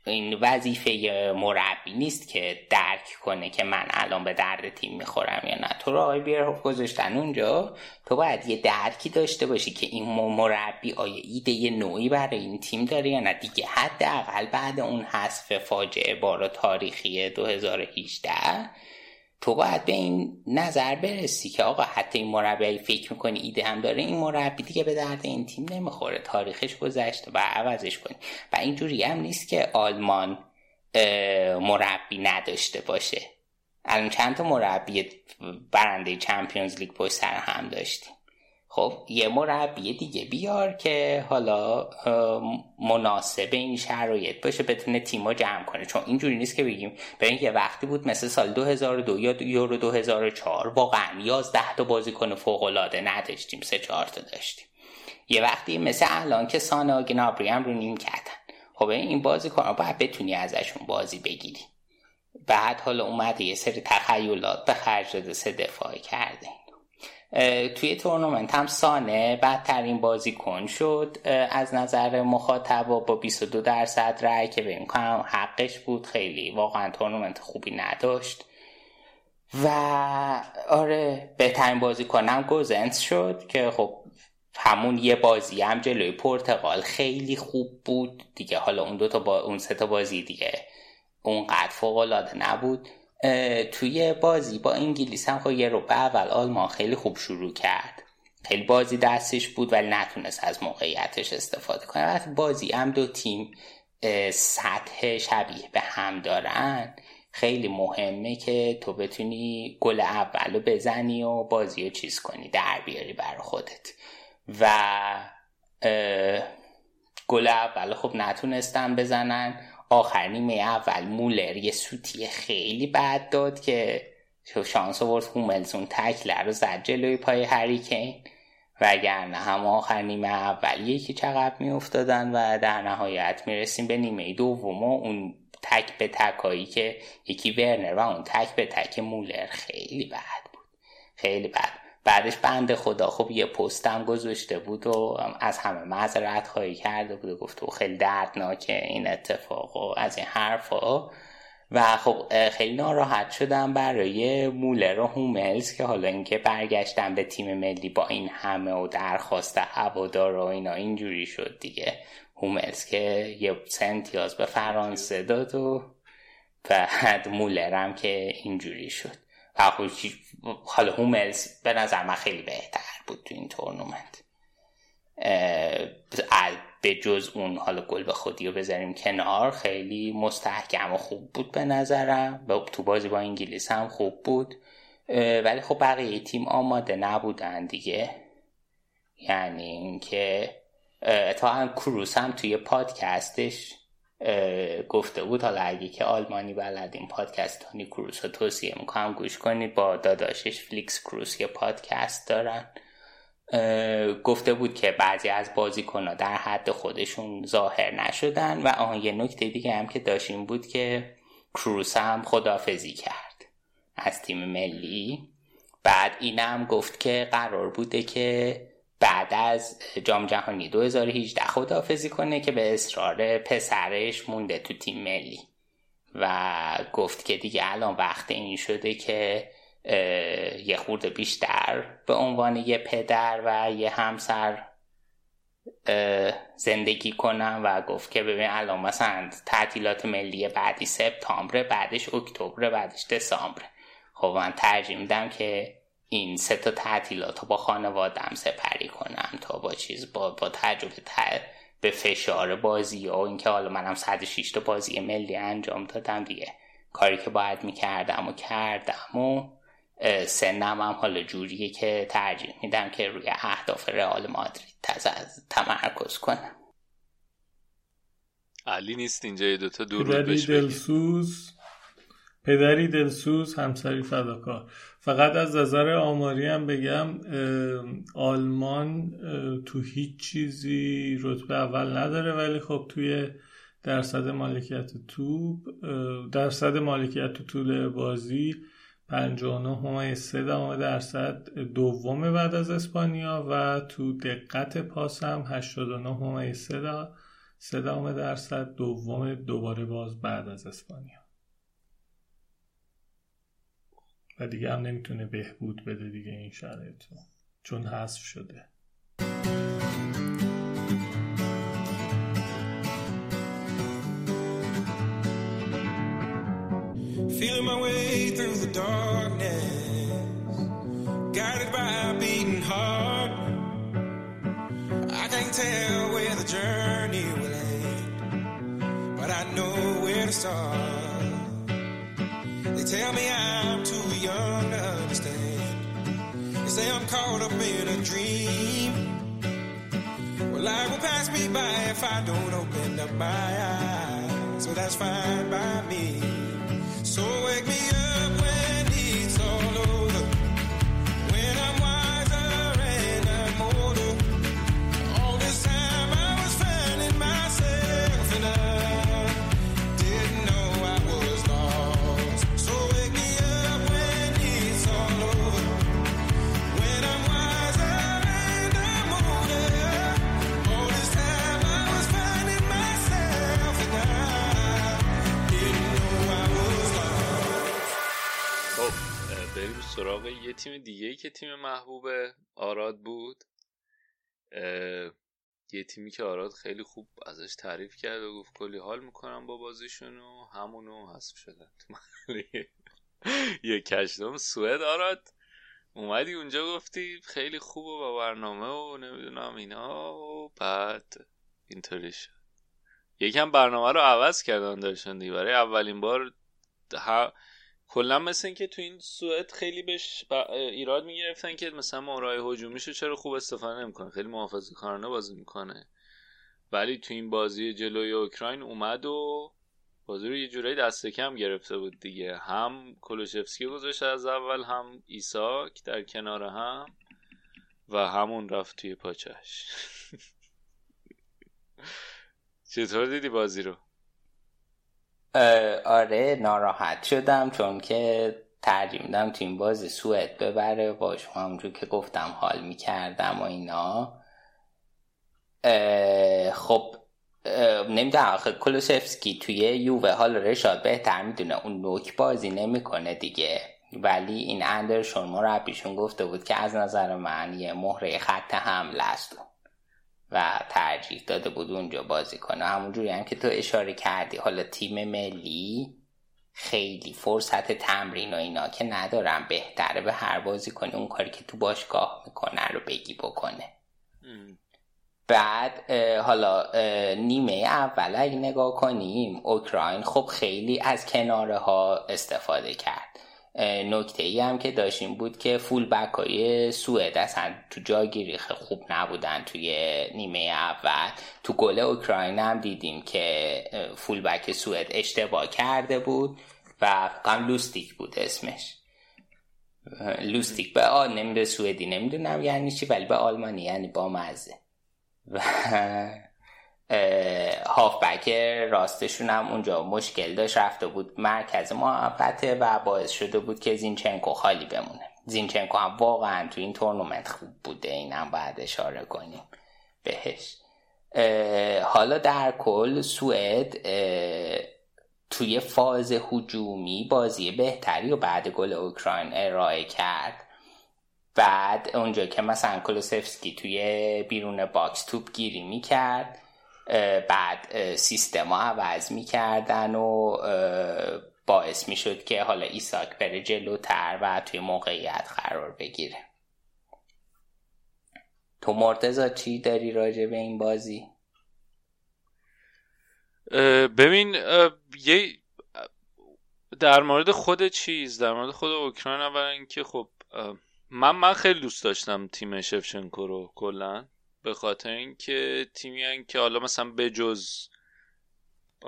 S5: این وظیفه مربی نیست که درک کنه که من الان به درد تیم می‌خورم یا نه. تو رو آقای بیرهوف گذاشتن اونجا تو باید یه درکی داشته باشی که این مربی آیا ایده یه نوعی برای این تیم داره یا نه. دیگه حداقل بعد اون حذف فاجعه بار تاریخی 2018 تو باید به این نظر برسی که آقا حتی این مربی فکر می‌کنی ایده هم داره این مربی دیگه به درد این تیم نمی‌خوره. تاریخش گذشته و عوضش کنی. و اینجوری هم نیست که آلمان مربی نداشته باشه. الان چند تا مربی برنده چمپیونز لیگ پشت سر هم داشتیم؟ خب یه مربی دیگه. بیار که حالا مناسب این شرایط باشه بتونه تیمو جمع کنه. چون اینجوری نیست که بگیم ببین یه وقتی بود مثل سال 2002 یا یورو 2004 واقعا 11 تا بازیکن فوق العاده نداشتیم سه چهار تا داشتیم. یه وقتی مثل الان که سانا گنابری هم رو نیم کردن. خب این بازیکن باید بتونی ازشون بازی بگیری. بعد حالا اومده یه سری تخیلات به خرج داده سه دفاعی کرده. توی تورنمنت هم سانه بدترین بازیکن شد. از نظر مخاطب و با 22 درصد رای که به کنم حقش بود. خیلی واقعا تورنمنت خوبی نداشت. و آره بهترین بازیکنم گوزنس شد که خب همون یه بازی هم جلوی پرتغال خیلی خوب بود. دیگه حالا اون دو تا با اون سه تا بازی دیگه اونقدر فوق العاده نبود. توی بازی با انگلیس هم خب یه رو اول آلمان خیلی خوب شروع کرد. خیلی بازی دستش بود ولی نتونست از موقعیتش استفاده کنه. وقتی بازی هم دو تیم سطح شبیه به هم دارن خیلی مهمه که تو بتونی گل اول رو بزنی و بازی رو چیز کنی در بیاری بر خودت. و گل اول خب نتونستن بزنن. آخر نیمه اول مولر یه سوتی خیلی بد داد که شانس آورد هوملزون تکلر رو زد جلوی پای هریکین. وگرنه هم آخر نیمه اول یکی چقدر میافتادن و در نهایت می‌رسیم به نیمه دوم و اون تک به تکایی که یکی ورنر و اون تک به تک مولر خیلی بد بود. خیلی بد بعدش بند خدا. خب یه پستم گذاشته بود و از همه معذرت خواهی کرده بود و گفت و خیلی دردناکه این اتفاق و از این حرفا. و خب خیلی ناراحت شدم برای مولر و هوملز که حالا اینکه برگشتم به تیم ملی با این همه و درخواست هوادار و اینا اینجوری شد دیگه. هوملز که یه سنتیاز به فرانسه داد و بعد مولرم که اینجوری شد. و خب حالا هوملز به نظر من خیلی بهتر بود تو این تورنمنت. به جز اون حالا گل به خودی رو بذاریم کنار خیلی مستحکم و خوب بود به نظرم. تو بازی با انگلیس هم خوب بود. ولی خب بقیه تیم آماده نبودن دیگه. یعنی اینکه اتفاقا کروس هم توی پادکستش گفته بود. حالا اگه که آلمانی بلد این پادکست تونی کروس رو توصیه می‌کنم گوش کنید. با داداشش فلیکس کروس یه پادکست دارن. گفته بود که بعضی از بازیکنها در حد خودشون ظاهر نشدن و آن یه نکته دیگه هم که داشتیم بود که کروس هم خدافزی کرد از تیم ملی. بعد اینم گفت که قرار بوده که بعد از جام جهانی 2018 خدافزی کنه که به اصرار پسرش مونده تو تیم ملی. و گفت که دیگه الان وقت این شده که یه خورده بیشتر به عنوان یه پدر و یه همسر زندگی کنم. و گفت که ببین الان مثلا تعطیلات ملی بعدی سپتامبر بعدش اکتبر بعدش دسامبر. خب من ترجیح میدم که این سه تا تعطیلات رو با خانوادم سپری کنم تا با چیز با, با تجربه به فشار بازی و اینکه حالا منم 106 تا بازی ملی انجام دادم دیگه. کاری که باید می‌کردم و کردم و سنم هم حالا جوریه که ترجیح میدم که روی اهداف رئال مادرید تمرکز کنم.
S6: علی نیست اینجا یه دوتا دور
S7: پدری دلسوز پدری دلسوز همسری فداکار. فقط از نظر آماری هم بگم آلمان تو هیچ چیزی رتبه اول نداره ولی خب توی درصد مالکیت توپ درصد مالکیت تو طول بازی 59 همای 3 درصد دوم بعد از اسپانیا و تو دقت پاس هم 89 همای 3 درصد دوم دوباره باز بعد از اسپانیا. و دیگه هم نمی‌تونه بهبود بده دیگه این شرایط چون حذف شده Feeling my way through the darkness, guided by a beating heart. I can't tell where the journey will end, but I know where to start. They tell me I'm say I'm caught up in a dream. Well, life will pass me by if I don't open up my eyes. So that's fine by me. So wake me up
S6: سراغ یه تیم دیگه که تیم محبوب آراد بود. یه تیمی که آراد خیلی خوب ازش تعریف کرد و گفت کلی حال می‌کنم با بازیشون و همونو حذف شدن یه کشتم سوئد آراد اومدی اونجا گفتی خیلی خوبه با برنامه و نمی‌دونم اینا و بعد اینطوری شد. یکم برنامه رو عوض کردن داشتن دی برای اولین بار. کلا مثل اینکه تو این سوئد خیلی بهش ایراد می‌گرفتن که مثلا مهرای هجومیشو چرا خوب استفاده نمی‌کنه. خیلی محافظه کارانه بازی می‌کنه. ولی تو این بازی جلوی اوکراین اومد و بازی رو یه جورایی دست کم گرفته بود دیگه. هم کلوشفسکی گذاشت از اول هم ایساک در کنار هم و همون رفت توی پاچش چطور دیدی بازی رو؟
S5: آره ناراحت شدم چون که ترجیح میدم تیم بازی سوئد ببره. باش همونجور که گفتم حال می‌کردم و اینا. خب نمی‌دونم آخه کلوسفسکی توی یووه حال رشاد بهتر می‌دونه. اون نوک بازی نمی‌کنه دیگه. ولی این اندرشون مربیشون گفته بود که از نظر من یه مهره خط حمله است. و ترجیح داده بود اونجا بازی کنه. همونجوری هم که تو اشاره کردی حالا تیم ملی خیلی فرصت تمرین و اینا که ندارم بهتره به هر بازی کنی اون کاری که تو باشگاه می‌کنه رو بگی بکنه. بعد حالا نیمه اول اگه نگاه کنیم اوکراین خب خیلی از کناره ها استفاده کرد. نکته ای هم که داشتیم بود که فول بک های سوئد اصلا تو جاگیری خوب نبودن توی نیمه اول. تو گل اوکراین هم دیدیم که فول بک سوئد اشتباه کرده بود و قم لوستیک بود اسمش. لوستیک به آن به سوئدی نمی‌دونم یعنی چی ولی به آلمانی یعنی با مزه. و هافبک راستشون هم اونجا مشکل داشت رفته بود مرکز محبته و باعث شده بود که زینچنکو خالی بمونه. زینچنکو هم واقعا تو این تورنمنت خوب بوده اینم باید اشاره کنیم بهش. حالا در کل سوئد توی فاز هجومی بازی بهتری و بعد گل اوکراین ارائه کرد. بعد اونجا که مثلا کلوسفسکی توی بیرون box توپ گیری می‌کرد. بعد سیستم ها عوض می‌کردن و باعث می‌شد که حالا ایساک بره جلوتر و توی موقعیت قرار بگیره تو مرتزا چی داری راجع به این بازی؟
S6: ببین یه در مورد خود چیز در مورد خود اوکراین اولا اینکه خب من من خیلی دوست داشتم تیم شفچنکو رو کلا به خاطر اینکه تیمی که حالا مثلا بجز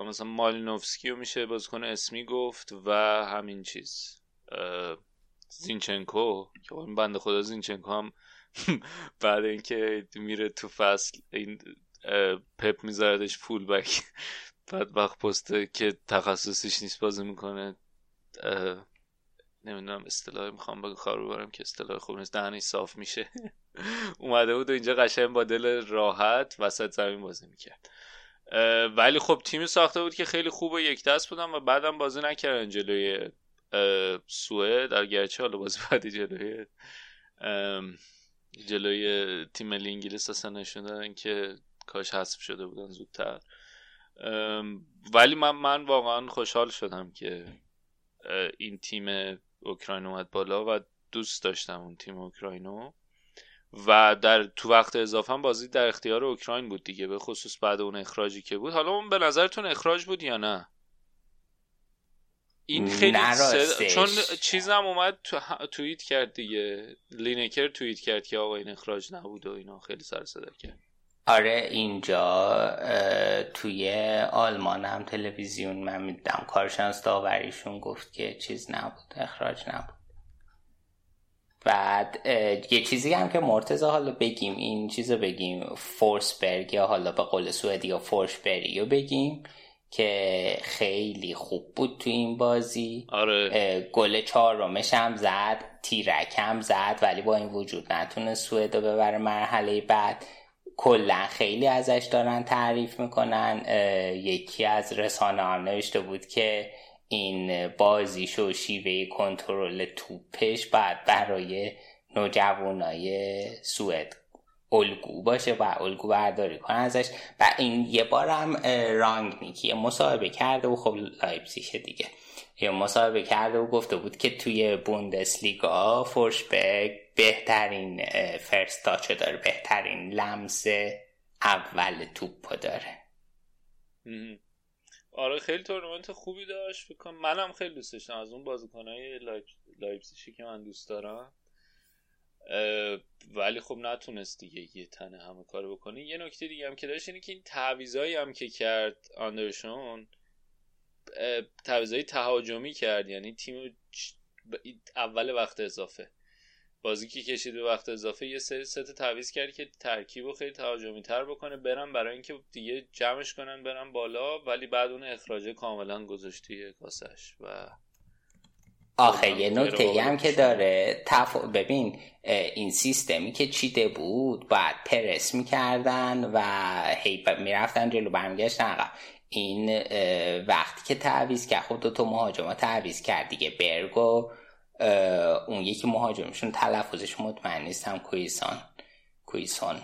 S6: مثلا مالینوفسکی رو میشه بازیکن اسمی گفت و همین چیز زینچنکو که این بنده خدا زینچنکو هم بعد اینکه میره تو فصل این پپ میذاردش فول بک بعد وقت پسته که تخصصیش نیست بازی می‌کنه نمی‌دونم اصطلاحی می‌خوام بگم کار ببرم که اصطلاح خوب نیست. دهنش صاف میشه. اومده بود و اینجا قشنگ با دل راحت وسط زمین بازی می‌کرد. ولی خب تیمی ساخته بود که خیلی خوب و یک دست بودن و بعدم بازی نکردن جلوی سوئد. در گرچه حالا بازی بعدی جلوی جلوی تیم ملی انگلیس اصلا نشون دادن که کاش حذف شده بودن زودتر. ولی من من واقعا خوشحال شدم که این تیم اوکراین اومد بالا و دوست داشتم اون تیم اوکراینو. و در تو وقت اضافه هم بازی در اختیار اوکراین بود دیگه به خصوص بعد اون اخراجی که بود. حالا اون به نظرتون اخراج بود یا نه؟ این خیلی سد... چون چیزم اومد تو... توییت کرد دیگه. لینکر توییت کرد که آقا این اخراج نبود و اینا. خیلی سر صدا کرد.
S5: آره اینجا توی آلمان هم تلویزیون من میدم کارشناس داوریشون گفت که چیز نبود اخراج نبود. بعد یه چیزی هم که مرتزا حالا بگیم این چیز بگیم فورسبرگ یا حالا به قول سوئدی یا فورسبری رو بگیم که خیلی خوب بود تو این بازی.
S6: آره.
S5: گل چهارمش هم زد تیرک هم زد ولی با این وجود نتونه سوئد رو ببره مرحله بعد. کلا خیلی ازش دارن تعریف می‌کنن. یکی از رسانه هم نوشته بود که این بازیش و شیوه کنترل توپش بعد برای نوجوانای سوئد الگو باشه و الگو برداری کنه ازش. و این یه بارم رانگنیک یه مصاحبه کرده و خب لایپزیگیه دیگه. یه مصاحبه کرده و گفته بود که توی بوندسلیگا فورشبرگ بهترین first touch و داره بهترین لمس اول توپ داره.
S6: آره خیلی تورنمنت خوبی داشت. فکر کنم منم خیلی دوست داشتم. از اون بازیکنهای لایپ... لایپزیگی که من دوست دارم. ولی خب نتونست دیگه یه تنه همه کارو بکنه. یه نکته دیگه هم که داشت اینه که این تعویضایی هم که کرد آندرسون اه، تعویضای تهاجمی کرد. یعنی تیم اول وقت اضافه. بازی که کشید به وقت اضافه یه سری ست تعویض کرد که ترکیب رو خیلی تهاجمی تر بکنه. برن برای اینکه دیگه جمعش کنن برن بالا ولی بعد اون اخراج کاملا گذاشت توی کاسش و
S5: آخه یه نکته هم که داره. تف... ببین این سیستمی که چیده بود باید پرس می‌کردن و هی می‌رفتن جلو برمیگشتن عقب. این وقتی که تعویز کرد. خود دو تا مهاجما تعویز کرد دیگه. برگو اون یکی مهاجمشون تلفظش مطمئن نیستم کویسان. کویسان.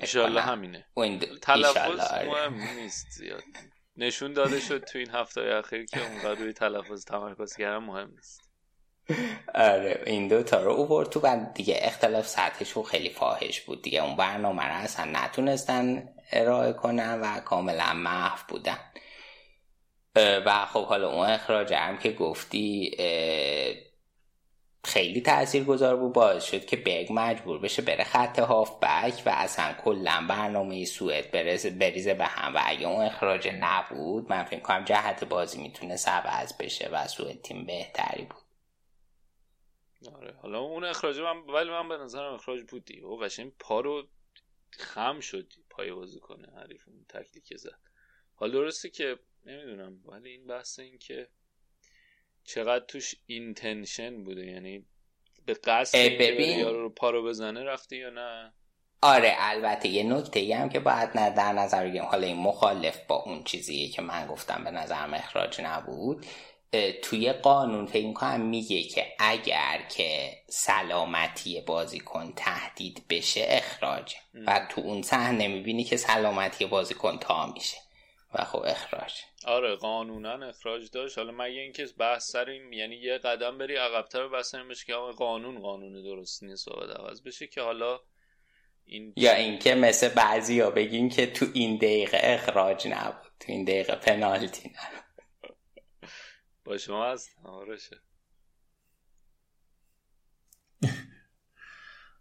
S6: ایشالله همینه. تلفظ مهم نیست زیاد. نشون داده شد تو این هفته اخیر که اونقدر روی تلفظ تمرکز کردن مهم نیست.
S5: آره این دو تا رو اوورد تو. بعد دیگه اختلاف سطحشون خیلی فاحش بود دیگه. اون برنامه رو اصلا نتونستن ارائه کنن و کاملا محو بودن. و خب حالا اون اخراج هم که گفتی خیلی تأثیر گذار بود. باعث شد که بگ مجبور بشه بره خط هاف بک و اصلا کلا برنامه سوئد بریزه, به هم. و اگه اون اخراج نبود من فکر کنم جهت بازی می‌تونه عوض بشه و سوئد تیم بهتری بود.
S6: آره حالا اون اخراج من ولی من به نظرم اخراج بود دیگه او قشنگ پا رو خم شد پای بازی کنه حریف اون تکلیک زد. حالا درسته که نمی‌دونم ولی این بحث این که چقدر توش اینتنشن بوده یعنی به قصد
S5: ببین.
S6: یارو رو پا رو بزنه رفته یا نه؟
S5: آره البته یه نکته هم که باید نه در نظر بگیریم. حالا این مخالف با اون چیزیه که من گفتم به نظرم اخراج نبود. توی قانون فکر کنم میگه که اگر که سلامتی بازیکن تهدید بشه اخراج. و تو اون صحنه می‌بینی که سلامتی بازیکن تا میشه و خب اخراج.
S6: آره قانونا اخراج داشت. حالا مگه اینکه بحث سر این یعنی یه قدم بری عقبتر بحث این بشه که قانون قانون درست نیست باید عوض بشه که حالا این
S5: یا اینکه مثل بعضی ها بگین که تو این دقیقه اخراج نبود تو این دقیقه پنالتی نبود.
S6: با شما هست. آرشه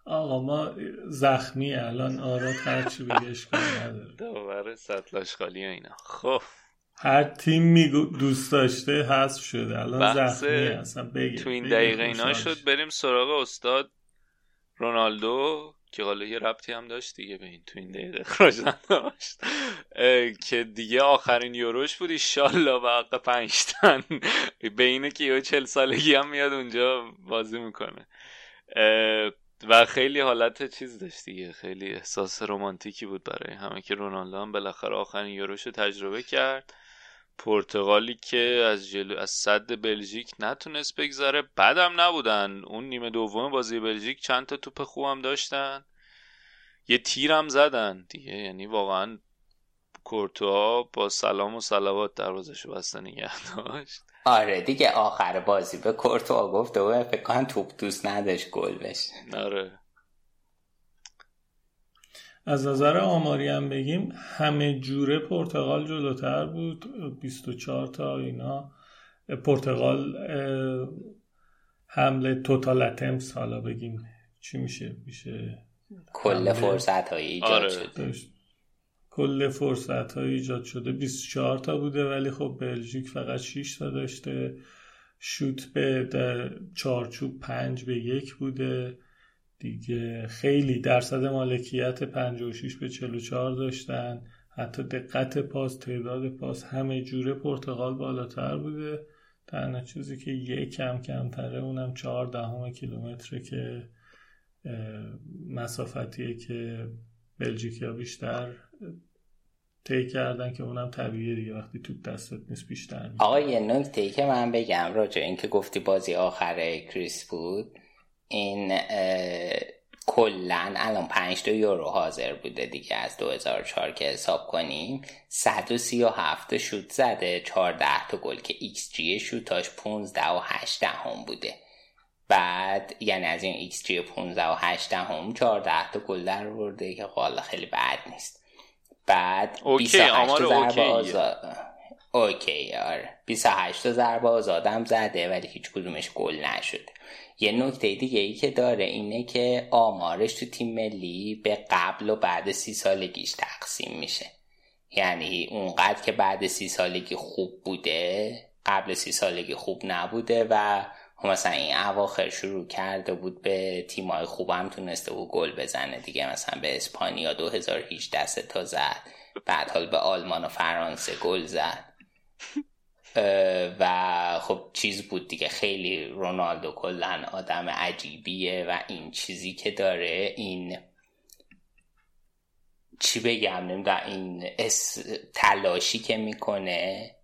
S7: آقا ما زخمی الان آرات هرچی بگه اشکال نداره.
S6: داور سطل آشغالی اینا. خب.
S7: هر تیم میگو دوست داشته حذف شده. الان زخمی اصلا بگه.
S6: تو این دقیقه اینا شد. بریم سراغ استاد رونالدو. که حالا یه ربطی هم داشت دیگه به این تو این دقیقه اخراج نداشت. که دیگه آخرین یوروش بود ایشالله به حق پنجتن به اینه که یه چل سالگی هم میاد اونجا بازی می‌کنه. و خیلی حالت چیز داشت دیگه. خیلی احساس رومانتیکی بود برای همه که رونالدو هم بالاخره آخرین یوروش رو تجربه کرد. پرتغالی که از جلو از صد بلژیک نتونست بگذره. بعدم نبودن. اون نیمه دوم بازی بلژیک چند تا توپ خوبم داشتن. یه تیرم زدن دیگه. یعنی واقعا کورتوا با سلام و صلوات دروازه‌شو بسته نگه داشت.
S5: آره دیگه آخر بازی به کورتوا گفته و فکر کنم توپ دوست نداشت گل بشه.
S6: آره.
S7: از نظر آماری هم بگیم همه جوره پرتغال جلوتر بود 24 تا اینا. پرتغال حمله توتال اتمس حالا بگیم چی میشه میشه
S5: کل فرصت های ایجاد
S6: آره.
S5: شده.
S7: کل فرصت های ایجاد شده. 24 تا بوده ولی خب بلژیک فقط 6 تا داشته. شوت به چارچوب 5 به یک بوده. دیگه خیلی درصد مالکیت 56 به 44 داشتن. حتی دقت پاس تعداد پاس همه جوره پرتغال بالاتر بوده. تنها چیزی که یک کم کمتره اونم چهار دهم کیلومتره که مسافتیه که بلژیکیا بیشتر طی کردن که اونم طبیعیه دیگه. وقتی توپ دستت نیست بیشتر
S5: آقا یه نکته ای که من بگم راجع این که گفتی بازی آخر کریس بود. این کلا الان 5 تا یورو حاضر بوده دیگه از 2004 که حساب کنیم. 137 شوت زده 14 تا گل که ایکس جی شوتاش 15 و 8 هم بوده. بعد یعنی از این ایکس جی 15 و 8 هم 14 تا گل در برده که حالا خیلی بد نیست. بعد
S6: okay
S5: 28
S6: آمار
S5: تا ضربه
S6: okay ه.
S5: آزاد okay آره. 28 تا ضربه آزادم زده ولی هیچ کدومش گل نشده. یه نکته دیگه ای که داره اینه که آمارش تو تیم ملی به قبل و بعد سی سالگیش تقسیم میشه. یعنی اونقدر که بعد سی سالگی خوب بوده قبل سی سالگی خوب نبوده و مثلا این اواخر شروع کرده بود به تیمای خوب هم تونسته بود گل بزنه. دیگه مثلا به اسپانیا 2018 سه تا زد. بعد حال به آلمان و فرانسه گل زد. و خب چیز بود دیگه. خیلی رونالدو کلا آدم عجیبیه و این چیزی که داره این چی بگم نمی‌دونم این اس... تلاشی که می‌کنه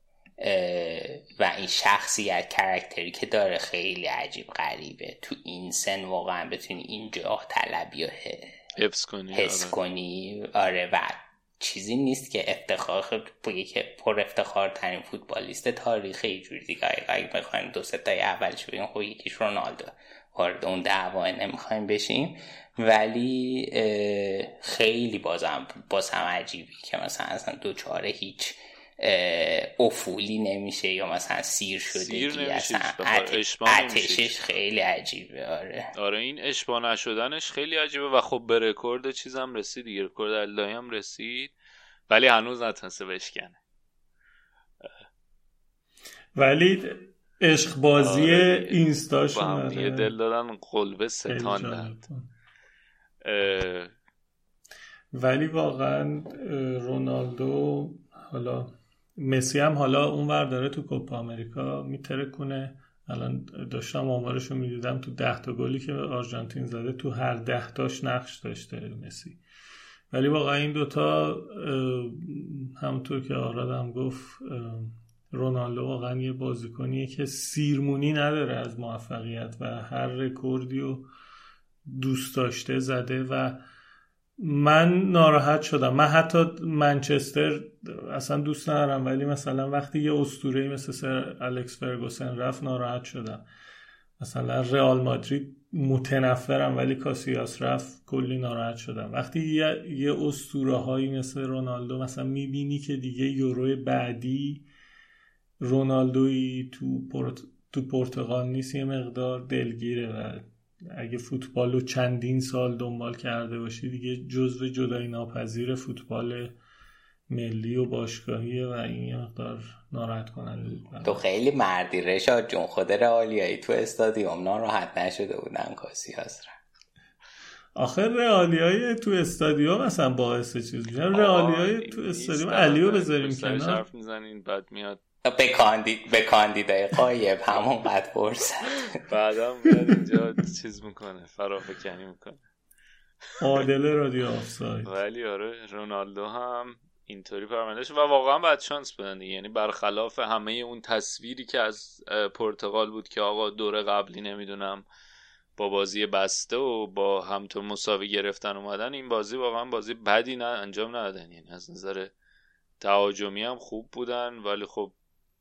S5: و این شخصیت کرکتری که داره خیلی عجیب غریبه. تو این سن واقعا بتونی این جاه طلبی و ه-
S6: حفظ کنی
S5: حس
S6: آره.
S5: کنی. آره و چیزی نیست که افتخار بگه که پر افتخار ترین فوتبالیست تاریخ اینجوری دیگه. اگه- بخوایم دو سه تای اولش بگیم خب یکیش رونالدو. وارد اون دعوا نمی‌خوایم بشیم. ولی خیلی بازم بازم عجیبی که مثلا اصلا دچار هیچ اه، افولی نمیشه یا مثلا سیر شده
S6: سیر
S5: دیگه
S6: نمیشه عطشش.
S5: خیلی عجیبه آره
S6: آره این اشباع نشدنش خیلی عجیبه و خب به رکورد چیزم رسید دیگه رکورد علی دایی هم رسید ولی هنوز نتونسته بشکنه
S7: ولی عشق بازی
S6: آره دیگه.
S7: اینستاشون
S6: با هم. دیگه دل دادن قلبه
S7: خیلی
S6: ستان
S7: جالب
S6: داد
S7: بود.
S6: اه،
S7: ولی واقعا رونالدو حالا مسی هم حالا اونور داره تو کوپا امریکا میترکونه. الان داشتم آمارش رو می‌دیدم تو ده تا گلی که آرژانتین زده تو هر ده تاش نقش داشته مسی. ولی واقعا این دوتا همونطور که آراد هم گفت رونالدو واقعا یه بازیکنیه که سیرمونی نداره از موفقیت و هر رکوردی رو دوست داشته زده و من ناراحت شدم. من حتی منچستر اصلا دوست ندارم ولی مثلا وقتی یه اسطوره مثل سر الکس فرگوسن رفت ناراحت شدم. مثلا رئال مادرید متنفرم ولی کاسیاس رفت کلی ناراحت شدم. وقتی یه, یه اسطوره هایی مثل رونالدو مثلا می‌بینی که دیگه یورو بعدی رونالدوی تو, پورت... تو پرتغال نیست یه مقدار دلگیره و اگه فوتبال رو چندین سال دنبال کرده باشی دیگه جزو جدایی ناپذیر فوتبال ملی و باشگاهیه و این یه مقدار ناراحت کننده بود
S5: تو خیلی مردی رشاد جون خود رئالیایی تو استادیوم. ناراحت نشده بودن کاسیاس را
S7: آخر رئالی های تو استادیوم مثلا باعث چیز میشن رئالی های تو استادیوم علیو بذاریم کنار.
S6: حرف می‌زنین بعد میاد
S5: به کاندید به کاندیدای قایب همون قد فرصت.
S6: بعدم میاد اینجا چیز می‌کنه فرافکنی می‌کنه.
S7: عادل رادیو آفساید.
S6: ولی آره رونالدو هم اینطوری پرونده شد و واقعا بعد شانس بدن دیگه. یعنی برخلاف همه اون تصویری که از پرتغال بود که آقا دوره قبلی نمی‌دونم با بازی بسته و با همطور مساوی گرفتن اومدن این بازی واقعا بازی بدی نه انجام ندادن. یعنی از نظر تهاجمی هم خوب بودن ولی خب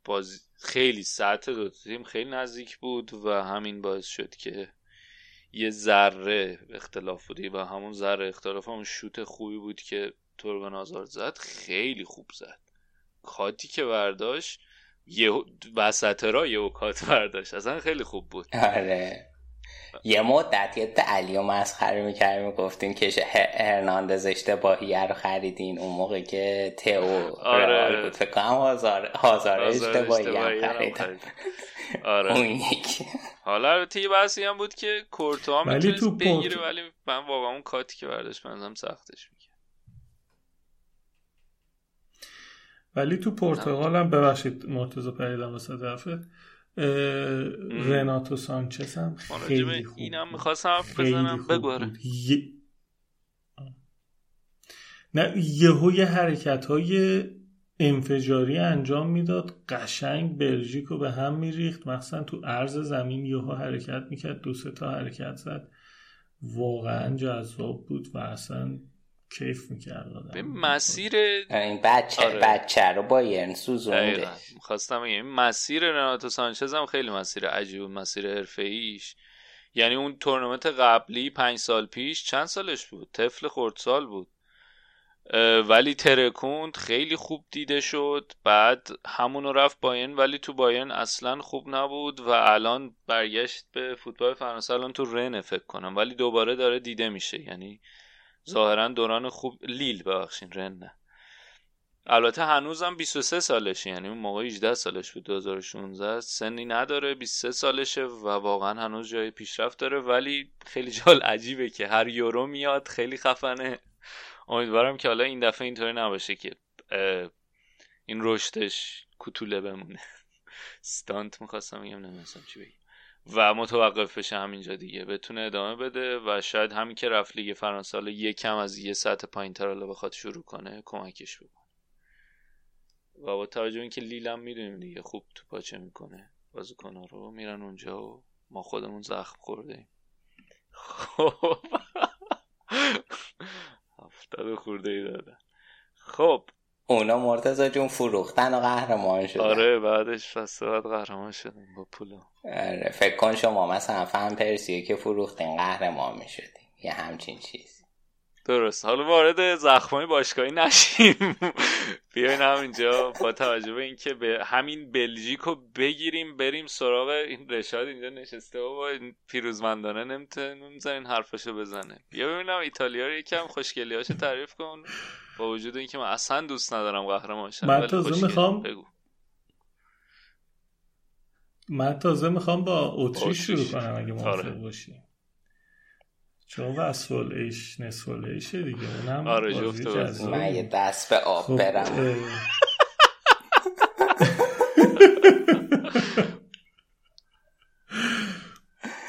S6: بازی خیلی سطح دو تیم خیلی نزدیک بود و همین باعث شد که یه ذره اختلاف بودی و همون ذره اختلاف همون شوت خوبی بود که تورگان آزار زد خیلی خوب زد. کاتی که برداشت یه وسط را یه کات برداشت. اصلا خیلی خوب بود.
S5: آره. یه مدت یه علی و مسخره می‌کردیم می‌گفتیم که شه- هرناندز اشتباهیه رو خریدین. اون موقع که تئو
S6: آره.
S5: بود. فکر کنم هازار هازار
S6: آزار
S5: اشتباهی
S6: اشتباهی
S5: هم
S6: هم
S5: خریدن.
S6: خرید. آره.
S5: اون یکی.
S6: حالا البته یه بحثی هم بود که کورتوا
S7: ولی
S6: می‌تونست
S7: تو
S6: بگیره ولی من واقعا اون کاتی که برداشت بنظرم سختش میگه
S7: ولی تو پرتغال هم ببخشید مرتضی پریدم وسط رناتو سانچز هم
S6: راجع
S7: خیلی خوب
S6: اینم. می‌خواستم حرف بزنم
S7: خوب
S6: بگو.
S7: بود. یه... نه یهو یه حرکت های انفجاری انجام می‌داد قشنگ بلژیک رو به هم میریخت مخصوصا تو عرض زمین یهو حرکت می‌کرد دو سه تا حرکت زد واقعا جذاب بود و اصلا کیف می‌کرد
S6: به مسیر
S5: این بچه
S6: آره.
S5: بچه رو بایرن سوزونده.
S6: دقیقا. خواستم بگم این مسیر رناتو سانچز هم خیلی مسیر عجیب مسیر حرفه ایش یعنی اون تورنمنت قبلی پنج سال پیش چند سالش بود؟ طفل خردسال بود. ولی ترکوند خیلی خوب دیده شد. بعد همونو رفت باین ولی تو باین اصلا خوب نبود و الان برگشت به فوتبال فرانسه. الان تو رنه فکر کنم. ولی دوباره داره دیده میشه. یعنی ظاهرا دوران خوب لیل ببخشین رن نه. البته هنوزم 23 سالشه یعنی اون موقع 18 سالش بود 2016 سنی نداره 23 سالشه و واقعا هنوز جای پیشرفت داره ولی خیلی جال عجیبه که هر یورو میاد خیلی خفنه. امیدوارم که حالا این دفعه اینطوری نباشه که این رشدش کوتوله بمونه. ستانت می‌خواستم بگم نمیستم چی بگم. و متوقف بشه همینجا دیگه. بتونه ادامه بده و شاید همین که رفت لیگ فرانسه حالا یکم از یه سطح پایین تر حالا بخواد شروع کنه کمکش بکنه. و با توجه اینکه لیلم می‌دونیم دیگه خوب تو پاچه می‌کنه بازیکن‌ها رو میرن اونجا و ما خودمون زخم خورده خب. هفتاد خورده ای دادن خب.
S5: اونا مرتضا جون فروختن و قهرمان شدن.
S6: آره بعدش پس بعد قهرمان شدیم با پولا
S5: آره فکر کن شما مثلا فهم پرسیه که فروختین قهرمان می‌شدیم یه همچین چیزی
S6: درست. حالا وارد زخمای باشگاهی نشیم. بیاین همینجا با توجه به اینکه به همین بلژیک رو بگیریم بریم سراغ این رشاد اینجا نشسته. و این پیروزمندانه نمی‌تونه نمی‌زنین حرفشو بزنه. بیا ببینم ایتالیا رو یکم خوشگلیاشو تعریف کن. با وجود اینکه من اصلا دوست ندارم قهرمان شم
S7: من تازه. میخوام-
S6: بگو.
S7: من تازه می‌خوام با اتریش شروع. کنم اگه
S6: آره.
S7: موافق باشی. چون وصل ایش نصف ایشه دیگه. اونم
S6: آره، جفت.
S5: من یه دست به آب
S7: خب،
S5: برم.
S7: اه،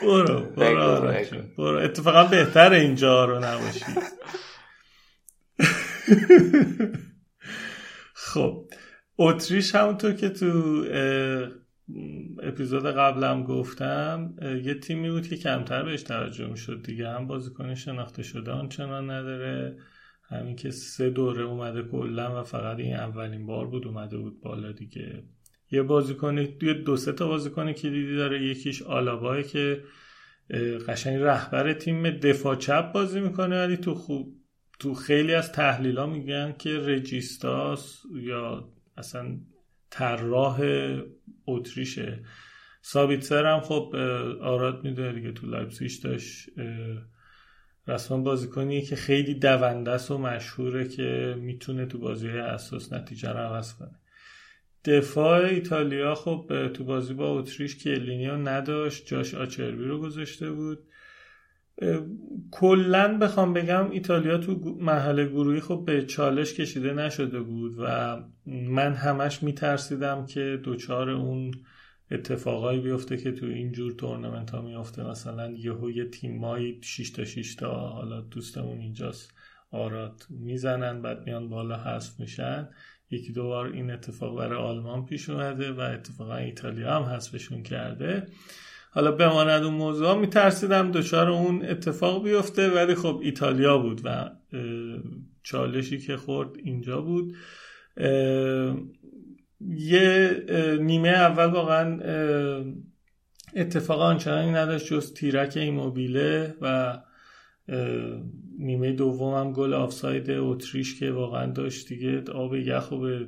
S7: برو برو. برو. اتفاقا بهتر اینجا رو نباشی. خب اتریش همونطور که تو اپیزود قبلم گفتم یه تیمی بود که کمتر بهش توجه می‌شد دیگه. هم بازیکن شناخته شده آنچنان نداره. همین که سه دوره اومده کلا و فقط این اولین بار بود اومده بود بالا دیگه. یه بازیکن یه دو سه تا بازیکن کلیدی داره. یکیش آلاباه که قشنگ رهبر تیم دفاع چپ بازی می‌کنه ولی تو خوب تو خیلی از تحلیل ها میگن که regista س یا اصلا طراح اتریشه. سابیتزر هم خب آراد می‌دونه دیگه تو لایپزیگش داشت رسما بازیکنیه که خیلی دونده و مشهوره که می‌تونه تو بازی اساس نتیجه رو عوض کنه. دفاع ایتالیا خب تو بازی با اتریش کیلینیو نداشت. جاش آچربی رو گذاشته بود. کلا بخوام بگم ایتالیا تو مرحله گروهی خب به چالش کشیده نشده بود و من همش میترسیدم که دوچار اون اتفاقایی بیفته که تو اینجور تورنمنت ها میفته. مثلا یهو یه تیمایی 6 تا 6 تا حالا دوستمون اینجاست آراد می‌زنن بعد میان بالا حذف میشن. یکی دو بار این اتفاق برای آلمان پیش اومده و اتفاقا ایتالیا هم حذفشون کرده. حالا بماند اون موضوع میترسیدم دچار اون اتفاق بیفته ولی خب ایتالیا بود و چالشی که خورد اینجا بود. یه نیمه اول واقعا اتفاق آنچنانی نداشت جز تیرک ایموبیله و نیمه دوم هم گل آفساید اتریش که واقعا داشت دیگه آب یخ و به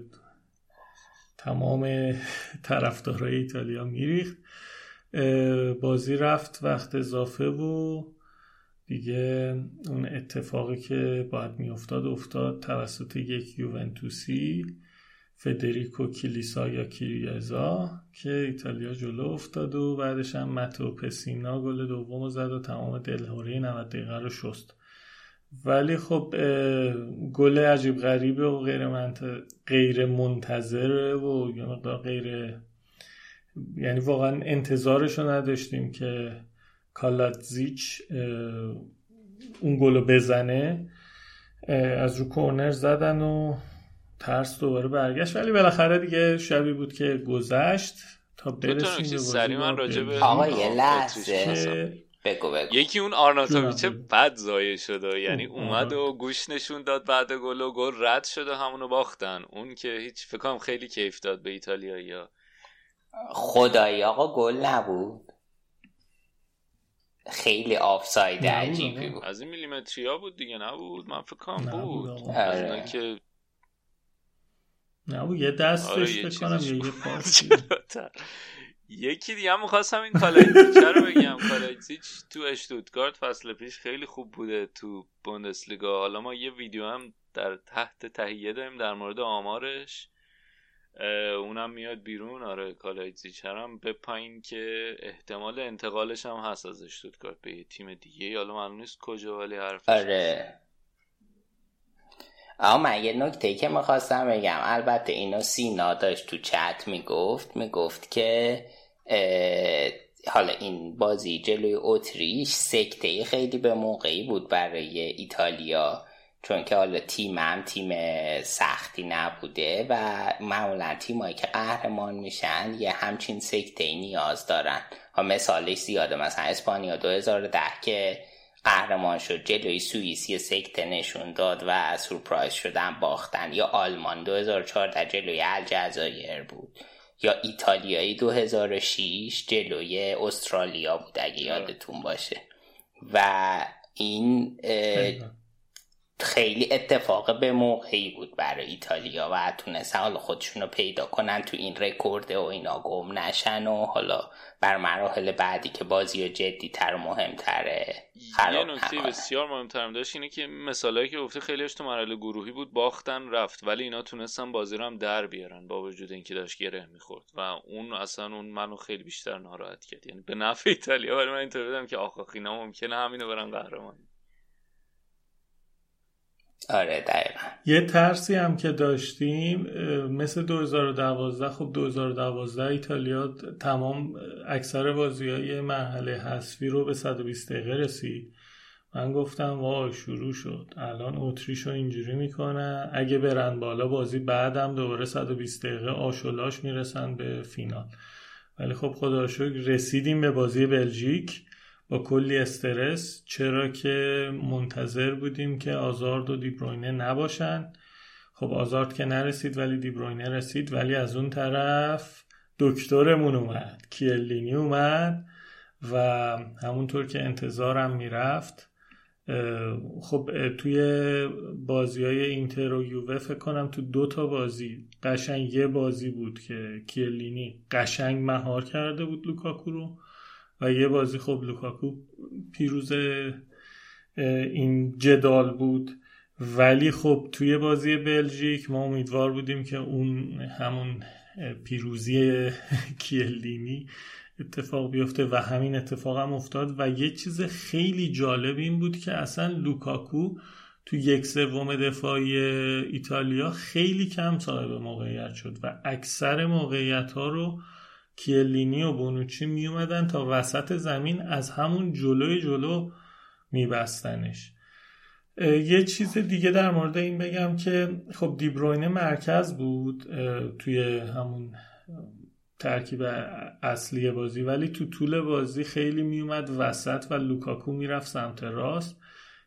S7: تمام طرفدارای ایتالیا میریخت. بازی رفت وقت اضافه و دیگه اون اتفاقی که باید میافتاد افتاد توسط یک یوونتوسی فدریکو کلیسا یا کیریزا که ایتالیا جلو افتاد و بعدش هم متو پسینا گل دوم زد و تمام دلهوره 90 دقیقه رو شست. ولی خب گل عجیب غریبه و غیر, منت... غیر منتظره و یه غیر یعنی واقعا انتظارش رو نداشتیم که کالاتزیچ اون گلو بزنه از رو کورنر زدن و ترس دوباره برگشت ولی بالاخره دیگه شبی بود که گذشت تا برسیم به بازی
S6: من راجع به.
S5: آقا یه لحظه. بگو بگو
S6: یکی اون آرناتوویچ
S7: جونم.
S6: بد زایه شده یعنی اومد
S7: آره.
S6: و گوش نشون داد بعد گل و گل رد شد و همونو باختن اون که هیچ فکر کنم خیلی کیف داد به ایتالیا
S5: خدایی آقا گل نبود. خیلی آفساید
S7: نبود،
S5: عجیبی. بود.
S6: از این میلیمتریا بود دیگه نبود. من فکر کنم
S7: نبود،
S6: بود.
S5: آره.
S6: که
S7: نه یه دستش
S6: آره، یه
S7: فکر کنم
S6: چیزش
S7: یا یه
S6: جلوتر. یکی دیگه هم می‌خواستم این کالایتزیچ رو بگم. کالایتزیچ تو اشتوتگارت فصل پیش خیلی خوب بوده تو بوندسلیگا. حالا ما یه ویدیو هم در تحت تهیه داریم در مورد آمارش. اونم میاد بیرون. آره کالایتزیچ هم به پایین که احتمال انتقالش هم هست از اشتوتگارت به یه تیم دیگه. حالا معلوم نیست کجا ولی حرفش.
S5: آره. اما من یه نکته که می‌خواستم بگم. البته اینو سینا داشت تو چت می‌گفت. می‌گفت که حالا این بازی جلوی اتریش سکته خیلی به موقعی بود برای ایتالیا. چون که حالا تیم هم تیم سختی نبوده و معمولا تیمایی که قهرمان میشن یه همچین سکته نیاز دارن. و مثالش زیاده مثلا اسپانیا 2010 که قهرمان شد جلوی سوئیس یه سکته نشون داد و سورپرایز شدن باختن. یا آلمان 2014 جلوی الجزایر بود. یا ایتالیایی 2006 جلوی استرالیا بود اگه یادتون باشه. و این خیلی اتفاق به موقعی بود برای ایتالیا و تونستن حالا خودشون رو پیدا کنن تو این رکورد و اینا گم نشن و حالا بر مراحل بعدی که بازی و جدی تر و مهمتره
S6: یه نکته. بسیار مهمترم داشت اینه که مثالایی که گفته خیلیش تو مرحله گروهی بود باختن رفت ولی اینا تونستن بازی رو هم در بیارن با وجود اینکه داشت گره می‌خورد و اون اصلا اون منو خیلی بیشتر ناراحت کرد یعنی به نفع ایتالیا ولی من اینطور بودم که آخ آخ اینا ممکنه همینو برن قهرمان
S5: آره دقیقا.
S7: یه ترسی هم که داشتیم مثل 2012 خب 2012 ایتالیا تمام اکثر بازی های مرحله حذفی رو به 120 دقیقه رسید. من گفتم وای شروع شد. الان اتریش رو اینجوری می‌کنن اگه برن بالا بازی بعدم دوباره 120 دقیقه آشولاش می‌رسن به فینال. ولی خب خدا شکر رسیدیم به بازی بلژیک. کلی استرس چرا که منتظر بودیم که آزارد و دیبروینه نباشن. خب آزارد که نرسید ولی دیبروینه رسید ولی از اون طرف دکترمون اومد کیلینی اومد و همونطور که انتظارم می‌رفت خب توی بازی های اینتر و یووه فکر کنم تو دو تا بازی قشنگ یه بازی بود که کیلینی قشنگ مهار کرده بود لوکاکو رو. و یه بازی خب لوکاکو پیروز این جدال بود. ولی خب توی بازی بلژیک ما امیدوار بودیم که اون همون پیروزی کیلینی اتفاق بیفته و همین اتفاق هم افتاد. و یه چیز خیلی جالب این بود که اصلا لوکاکو تو یک سوم دفاعی ایتالیا خیلی کم صاحب موقعیت شد و اکثر موقعیت ها رو کیلینی و بونوچی می اومدن تا وسط زمین از همون جلوی جلو میبستنش. یه چیز دیگه در مورد این بگم که خب دیبروینه مرکز بود توی همون ترکیب اصلی بازی ولی تو طول بازی خیلی میومد وسط و لوکاکو می‌رفت سمت راست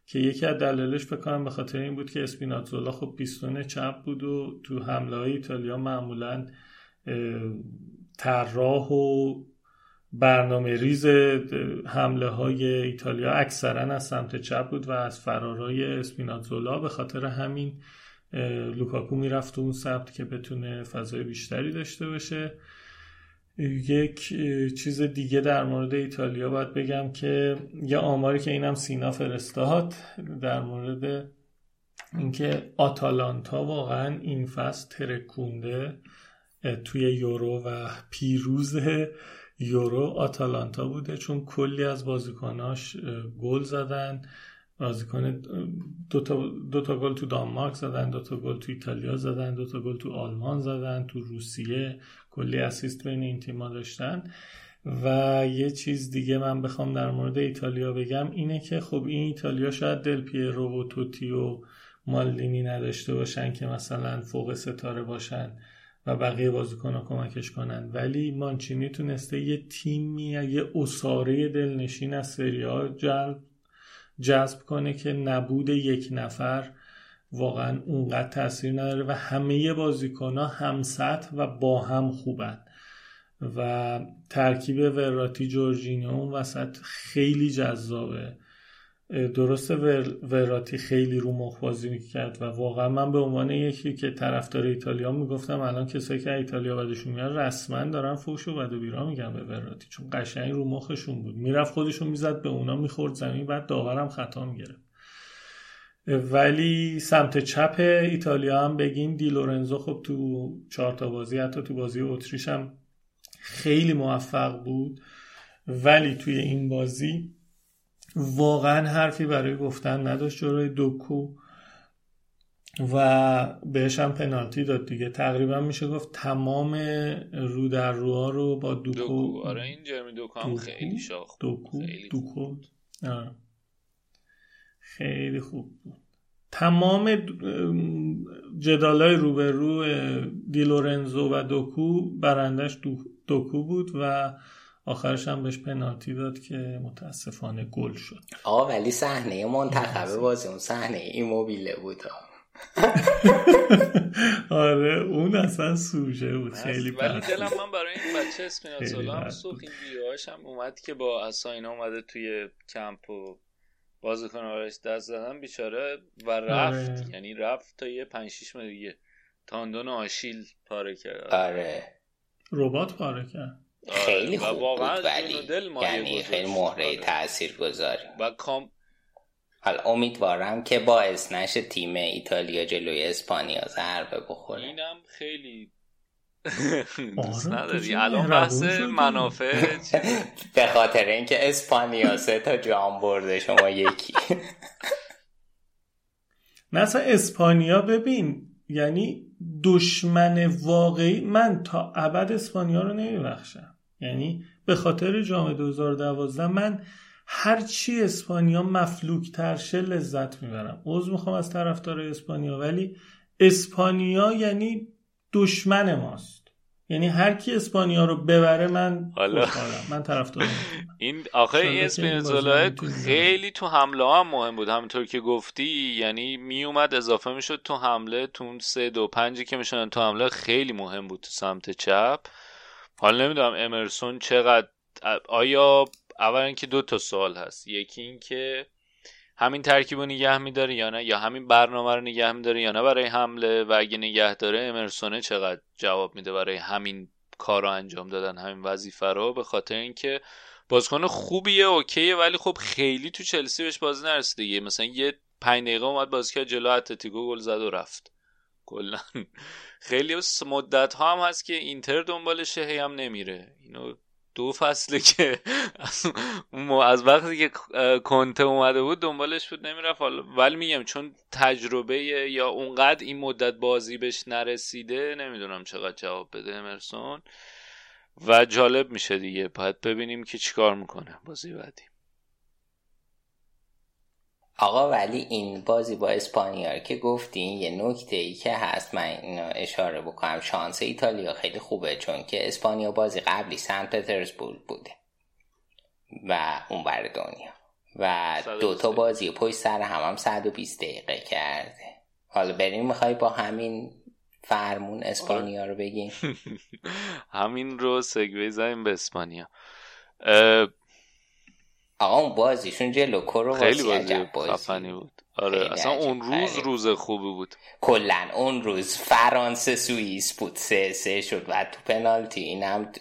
S7: که یکی از دلایلش فکر کنم به خاطر این بود که اسپیناتزولا خب پیستون چپ بود و تو حمله های ایتالیا معمولا طراح و برنامه ریز حمله های ایتالیا اکثرا از سمت چپ بود و از فرارای اسپیناتزولا به خاطر همین لوکاکو می‌رفت اون سمت که بتونه فضای بیشتری داشته باشه. یک چیز دیگه در مورد ایتالیا باید بگم که یه آماری که اینم سینا فرستاد در مورد اینکه آتالانتا واقعا این فصل ترکونده. توی یورو و پیروز یورو آتالانتا بوده چون کلی از بازیکناش گل زدن. بازیکن دو تا, دو تا گل تو دانمارک زدن دو تا گل تو ایتالیا زدن دو تا گل تو آلمان زدن تو روسیه کلی اسیست بین این تیما داشتن. و یه چیز دیگه من بخوام در مورد ایتالیا بگم اینه که خب این ایتالیا شاید دل پیرو و توتی و مالدینی نداشته باشن که مثلا فوق ستاره باشن. و بقیه بازیکنها کمکش کنن. ولی مانچینی تونسته یه تیمی یه اساره دلنشین از سری ها جلب جذب کنه که نبود یک نفر واقعا اونقدر تاثیر نداره و همه بازیکن ها هم سطح و با هم خوبن. و ترکیب وراتی جورجینیو اون وسط خیلی جذابه. درسته وراتی خیلی رو مخ بازی می‌کرد و واقعا من به عنوان یکی که طرفدار ایتالیا می‌گفتم الان کسایی که ایتالیا بعدشون میاد رسما دارن فوش و بد و بیرا میگن به وراتی چون قشنگ رو مخشون بود. می‌رفت خودشون می‌زد به اونا می‌خورد زمین بعد داورم خطا می‌گرفت. ولی سمت چپ ایتالیا هم بگیم دی لورنزو خب تو چهار تا بازی حتی تو بازی اتریش هم خیلی موفق بود. ولی توی این بازی واقعا حرفی برای گفتن نداشت جلوی دوکو و بهش هم پنالتی داد دیگه. تقریبا میشه گفت تمام رو در روها رو با دوکو,
S6: دوکو. آره این جرمی دوکو هم خیلی شاخ
S7: دوکو؟ خیلی دوکو. خیلی خوب بود. تمام جدالای روبرو دیلورنزو و دوکو برندش دوکو بود و آخرش هم بهش پنالتی داد که متاسفانه گل شد.
S5: آقا ولی صحنه منتخب بازی اون صحنه ایموبیله بود.
S7: آره اون اصلا سوژه بود. خیلی
S6: ولی دلم من برای این بچه اسپینازولا هم سوخ این ویدیوهاش هم اومد که با اساینا اومده توی کمپ و بازیکن آرش دست زدن بیچاره و رفت. آره. یعنی رفت تا یه 5 6 دیگه. تاندون آشیل پاره کرد.
S5: آره.
S7: ربات پاره کرد.
S5: خیلی خوب بود ولی یعنی خیلی مهره تاثیر گذاری
S6: و کام
S5: حالا امیدوارم که باعث نشه تیم ایتالیا جلوی اسپانیا ضربه بخوره.
S6: اینم خیلی دوست نداری. الان بحث منافع
S5: به خاطر اینکه اسپانیا سه تا جام برده شما یکی.
S7: مثلا اسپانیا ببین یعنی دشمن واقعی من تا ابد اسپانیا رو نمیبخشم. یعنی به خاطر جام 2012 من هرچی اسپانیا مفلوک ترشه لذت می‌برم. عوض می‌خوام از طرفدار اسپانیا ولی اسپانیا یعنی دشمن ماست. یعنی هر کی اسپانیا رو ببره من حالا من طرفدار
S6: این آخه این اسپینزولا خیلی تو حمله هم مهم بود. همونطور که گفتی یعنی می اومد اضافه می‌شد تو حمله. تو اون سه دو پنجی که می‌شدن تو حمله خیلی مهم بود تو سمت چپ. حالا نمی‌دونم امرسون چقدر آیا اولا که دو تا سوال هست. یکی این که همین ترکیب رو نگه میداره یا نه؟ یا همین برنامه رو نگه میداره یا نه برای حمله؟ و اگه نگه داره امرسونه چقدر جواب میده برای همین کار رو انجام دادن همین وظیفه رو؟ به خاطر اینکه بازیکن خوبیه اوکیه ولی خب خیلی تو چلسی بهش بازی نرسیده. مثلا یه پنج دقیقه اومد بازی کرد جلو اتلتیکو گل زد و رفت. کلا. خیلی مدت ها هم هست که اینتر دنبالشه هی هم نمیره. اینو دو فصله که از وقتی که کنته اومده بود دنبالش بود نمی‌رفت. ولی میگم چون تجربه یا اونقدر این مدت بازی بهش نرسیده نمی‌دونم چقدر جواب بده امرسون. و جالب میشه دیگه. باید ببینیم که چیکار می‌کنه بازی بعدی.
S5: آقا ولی این بازی با اسپانیا که گفتین یه نکته ای که هست من اینو اشاره بکنم. شانس ایتالیا خیلی خوبه چون که اسپانیا بازی قبلی سنت پترزبورگ بوده و اون بر دنیا. و دو تا بازی پشت سر هم هم 120 دقیقه کرده. حالا بریم می‌خوای با همین فرمون اسپانیا رو بگیم؟
S6: همین رو سگوی زنیم به اسپانیا.
S5: آقا اون بازیشون جلو کرو
S6: خیلی بازی خفنی بود. آره اصلا اون روز روز خوبی بود.
S5: کلا اون روز فرانسه سوئیس بود. سه سه شد و تو پنالتی اینم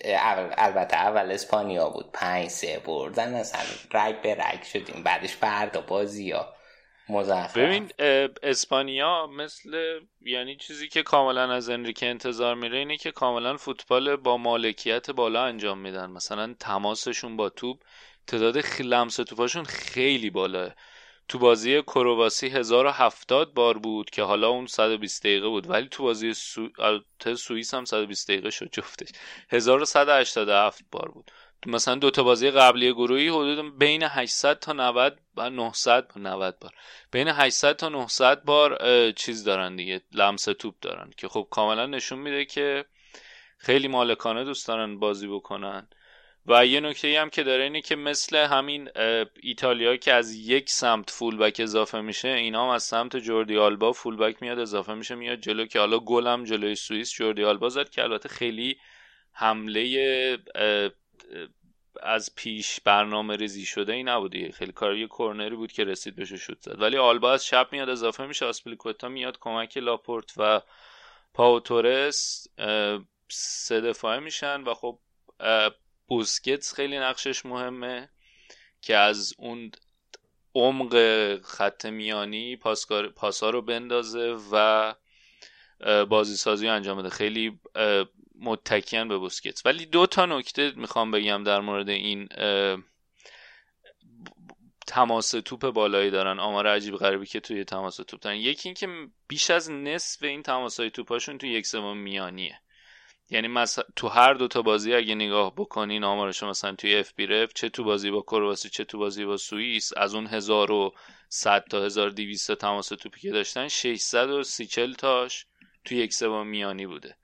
S5: البته اول اسپانیا بود. پنج سه بردن اصلا. رگ به رگ شدیم. بعدش فردا بازی ها مزخرف.
S6: ببین اسپانیا مثل یعنی چیزی که کاملا از انریکه انتظار میره اینه که کاملا فوتبال با مالکیت بالا انجام میدن. مثلا تماسشون با توپ تعداد لمس توپاشون خیلی بالاه تو بازی کرواسی 1070 بار بود که حالا اون 120 دقیقه بود. ولی تو بازی سو... سوئیس هم 120 دقیقه شد جفتش. 1187 بار بود. مثلا دو تا بازی قبلی گروهی حدود بین 800 تا 90 و 900 90 بار. بین 800 تا 900 بار چیز دارن دیگه لمس توپ دارن که خب کاملا نشون میده که خیلی مالکانه دوست دارن بازی بکنن. و یه نکته هم که داره اینه که مثل همین ایتالیا که از یک سمت فولبک اضافه میشه اینا هم از سمت جوردی آلبا فولبک میاد اضافه میشه میاد جلو که حالا گلم جلوی سوئیس جوردی آلبا زد که البته خیلی حمله از پیش برنامه ریزی شده ای نبودی خیلی کار یه کورنری بود که رسید بهش شد زد. ولی آلبا از شب میاد اضافه میشه. آسپلیکوتا میاد کمک لاپورت و پاو تورس سه دفاعه میشن و خب بوسکتس خیلی نقشش مهمه که از اون عمق خط میانی پاسا رو بندازه و بازی سازی انجام بده. خیلی متکیان به بوسکتس ولی دو تا نکته می‌خوام بگم در مورد این تماس توپ بالایی دارن. آمار عجیب غریبی که توی تماس توپ دارن. یکی اینکه بیش از نصف این تماس های توپاشون توی یک سوم میانیه. یعنی مثلا تو هر دو تا بازی اگه نگاه بکنین آمارش مثلا توی اف بی رف چه تو بازی با کرواسی چه تو بازی با سوئیس از اون 1100 تا 1200 تماس توپی که داشتن 630 تاش تو یک سوم میانی بوده.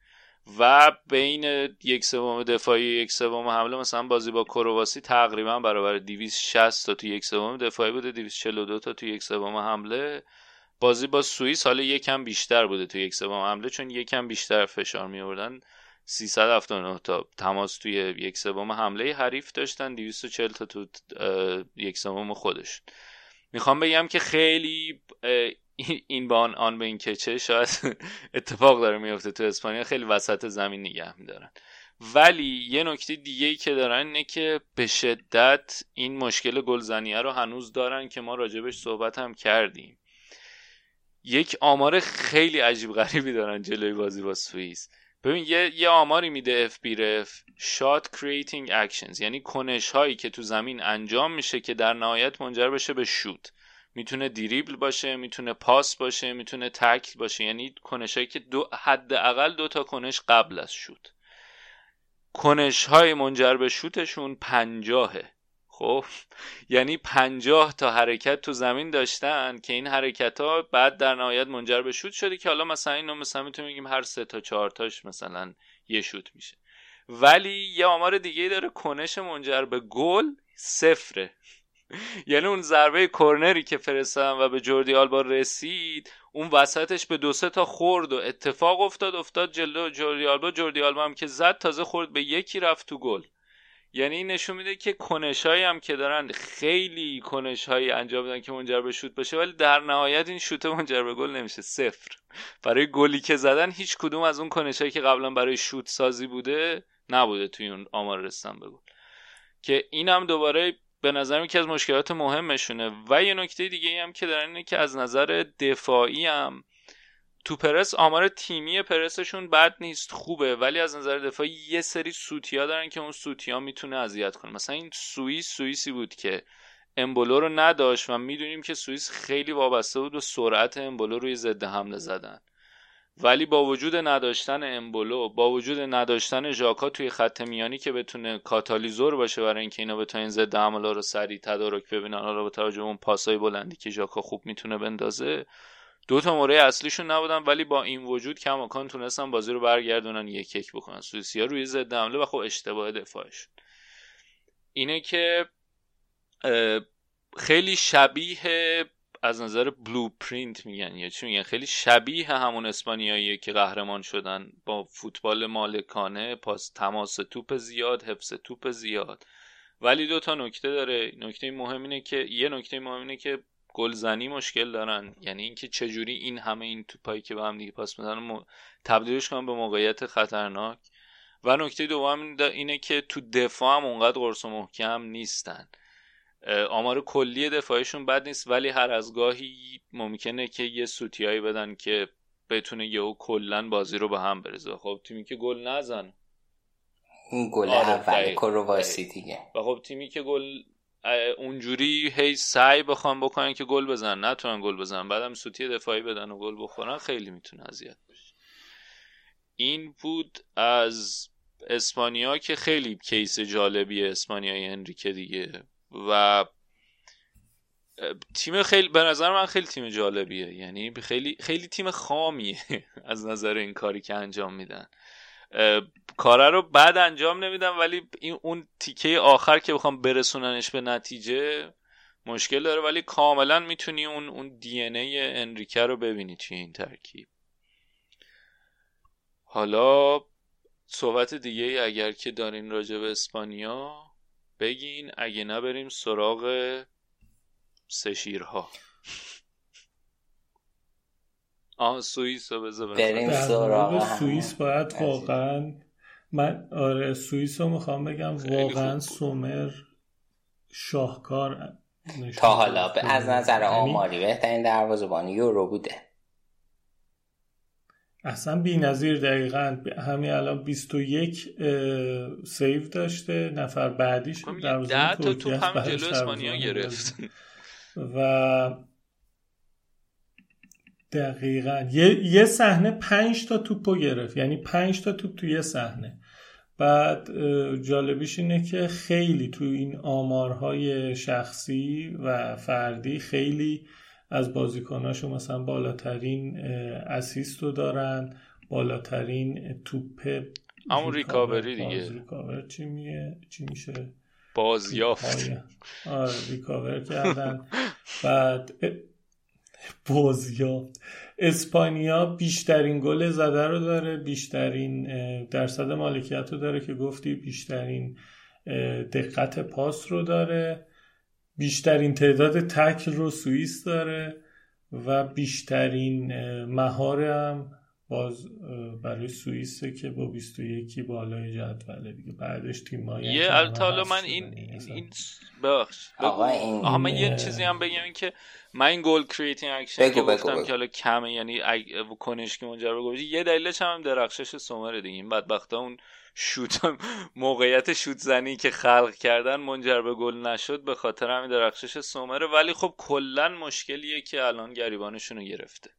S6: و بین یک سوم دفاعی یک سوم حمله مثلا بازی با کرواسی تقریبا برابر 260 تا تو یک سوم دفاعی بوده 242 تا تو یک سوم حمله. بازی با سوئیس حالا یکم بیشتر بوده تو یک سوم حمله چون یکم بیشتر فشار می آوردن 379 تا تماس توی یک سوم حمله حریف داشتن 240 تا تو یک سوم خودش. می‌خوام بگم که خیلی این با آن, آن به این کچه شاید اتفاق داره میفته تو اسپانیا خیلی وسط زمین نگه میدارن. ولی یه نکته دیگه ای که دارن اینه که به شدت این مشکل گلزنیه رو هنوز دارن که ما راجبش صحبت هم کردیم. یک آمار خیلی عجیب غریبی دارن جلوی بازی با سوئیس. ببین یه, یه آماری میده FBref shot creating actions یعنی کنش هایی که تو زمین انجام میشه که در نهایت منجر بشه به شوت می‌تونه دیریبل باشه می‌تونه پاس باشه می‌تونه تکل باشه یعنی کنش هایی که دو حداقل دو تا کنش قبل از شوت کنش های منجر به شوتشون پنجاهه. خب یعنی پنجاه تا حرکت تو زمین داشتن که این حرکت ها بعد در نهایت منجر به شوت شده که حالا مثلا اینو مثلا می‌تونیم بگیم هر سه تا چهار تاش مثلا یه شوت میشه. ولی یه آمار دیگه داره کنش منجر به گل صفره. یعنی اون ضربه کرنری که فرستادن و به جوردی آلبا رسید اون وسطش به دو سه تا خورد و اتفاق افتاد افتاد جلو جوردی آلبا. جوردی آلبا هم که زد تازه خورد به یکی رفت تو گل. یعنی این نشون میده که کنشهایی هم که دارن خیلی کنشهایی انجام میدن که منجر به شوت باشه ولی در نهایت این شوت منجر به گل نمیشه. صفر. برای گلی که زدن هیچ کدوم از اون کنشهایی که قبلا برای شوت سازی بوده نبوده توی اون آمار رسن به گل. که اینم دوباره به نظر یکی از مشکلات مهمشونه. و یه نکته دیگه هم که دارن اینه که از نظر دفاعی هم تو پرس آمار تیمی پرسشون بد نیست خوبه ولی از نظر دفاعی یه سری سوتیا دارن که اون سوتیا می‌تونه اذیت کنه. مثلا این سوئیس سوئیسی بود که امبولو رو نداشت و می‌دونیم که سوئیس خیلی وابسته بود به سرعت امبولو روی ضد حمله زدن. ولی با وجود نداشتن امبولو با وجود نداشتن ژاکا توی خط میانی که بتونه کاتالیزور باشه برای اینکه اینا بتونن ضد حمله رو سریع تدارک ببینن حالا با توجه اون پاسای بلندی که ژاکا خوب می‌تونه بندازه دو تا مورد اصلیشون نبودن ولی با این وجود کماکان تونستن بازی رو برگردونن یک یک بکنن. سوئیسیا روی ضد حمله و خب اشتباه دفاعش اینه که خیلی شبیه از نظر بلوپرینت میگن یا چی میگن؟ خیلی شبیه همون اسپانیاییه که قهرمان شدن. با فوتبال مالکانه پاس تماس توپ زیاد حفظ توپ زیاد. ولی دو تا نکته داره. نکته مهم اینه که یه نکته مهم اینه که گلزنی مشکل دارن. یعنی اینکه چجوری این همه این توپایی که به هم دیگه پاس میدن تبدیلش کنن به موقعیت خطرناک. و نکته دوم اینه که تو دفاع هم اونقدر قرص و محکم نیستن. آمار کلی دفاعشون بد نیست ولی هر از گاهی ممکنه که یه سوتیایی بدن که بتونه یهو کلا بازی رو به هم بریزه خب تیمی که گل نزن.
S5: اون گل آره، اول دیگه.
S6: و خب تیمی که گل اونجوری هی سعی بخوام بکنن که گل بزنن. نتونن گل بزنن. بعدم سوتی دفاعی بدن و گل بخورن خیلی می‌تونه اذیت بشه. این بود از اسپانیا که خیلی کیس جالبیه اسپانیای انریکه دیگه. و تیم خیلی به نظر من خیلی تیم جالبیه. یعنی خیلی خیلی تیم خامیه از نظر این کاری که انجام میدن. کاره رو بعد انجام نمیدم ولی این اون تیکه آخر که بخوام برسوننش به نتیجه مشکل داره ولی کاملا می‌تونی اون اون دی ان ای انریکه رو ببینی توی این ترکیب. حالا صحبت دیگه ای اگر که دارین راجع به اسپانیا بگین اگه نبریم سراغ سه شیرها. آه سوئیس رو بذار
S5: بریم
S7: در
S5: سراغ
S7: سوئیس باید. واقعا من آره سوئیس رو می‌خوام بگم واقعا. سومر شاهکار
S5: تا حالا. به از نظر
S7: یعنی
S5: آماری بهترین دروازه‌بان یورو بوده
S7: اصلا بی نظیر دقیقا همین الان 21 اه، سیو داشته نفر بعدیش
S6: خب تا
S7: ترکیه
S6: توپ هم جلو اسپانیا گرفت
S7: و دقیقا. یه, صحنه پنج تا توپو گرفت. یعنی پنج تا توپ تو یه صحنه. بعد جالبیش اینه که خیلی تو این آمارهای شخصی و فردی خیلی از بازیکناشو مثلا بالاترین اسیست رو دارن. بالاترین توپ
S6: همون recovery دیگه.
S7: باز recover چی میگه؟ چی میشه؟
S6: بازیافت.
S7: آره recover کردن. بعد اه، بازیافت. اسپانیا بیشترین گل زده رو داره بیشترین درصد مالکیت رو داره که گفتی بیشترین دقت پاس رو داره. بیشترین تعداد تکل رو سوئیس داره و بیشترین مهار هم باز برای سوئیسه که با 21 بالای جدوله دیگه بعدش تیمایی هم
S6: یه البته حالا من این. این.
S5: آقا این
S6: آها من یه چیزی هم بگم این که من این goal creating action
S5: بگو،
S6: که
S5: بگو،
S6: گفتم
S5: بگو.
S6: که حالا کمه یعنی. کنش که منجر به یه دلیلش هم درخشش سومره دیگه این بدبختا اون شوت موقعیت شوت زنی که خلق کردن منجر به گل نشد به خاطر همین درخشش سومره ولی خب کلا مشکلیه که الان گریبانشون رو گرفته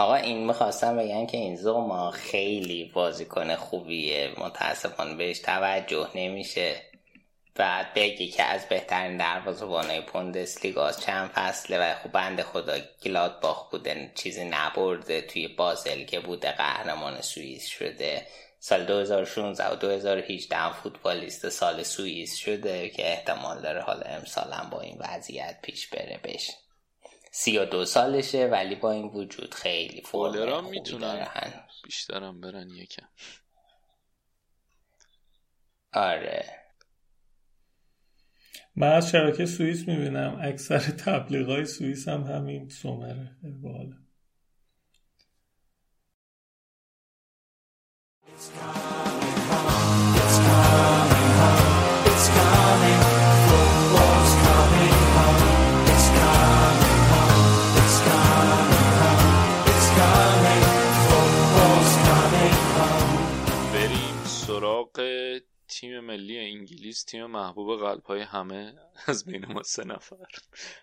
S5: آقا این می‌خواستم بگم که این زوما خیلی بازیکن خوبیه. متاسفانه بهش توجه نمیشه. بعد بگی که از بهترین دروازه‌بانای بوندسلیگا چند فصله و خوب بنده خدا گلادباخ بوده چیزی نبرده توی بازل که بوده قهرمان سوئیس شده. سال 2016 و 2018 هم فوتبالیست سال سوئیس شده که احتمال داره حالا امسال هم با این وضعیت پیش بره بشه. سی و دو سالشه ولی با این وجود خیلی خوبی
S6: می‌تونن. بیشترم برن یکم.
S5: آره.
S7: من از شبکه سوئیس می‌بینم. اکثر تبلیغای سوئیس هم همین سومره. خیلی
S6: تیم ملی انگلیس تیم محبوب قلب های همه از بین ما سه نفر.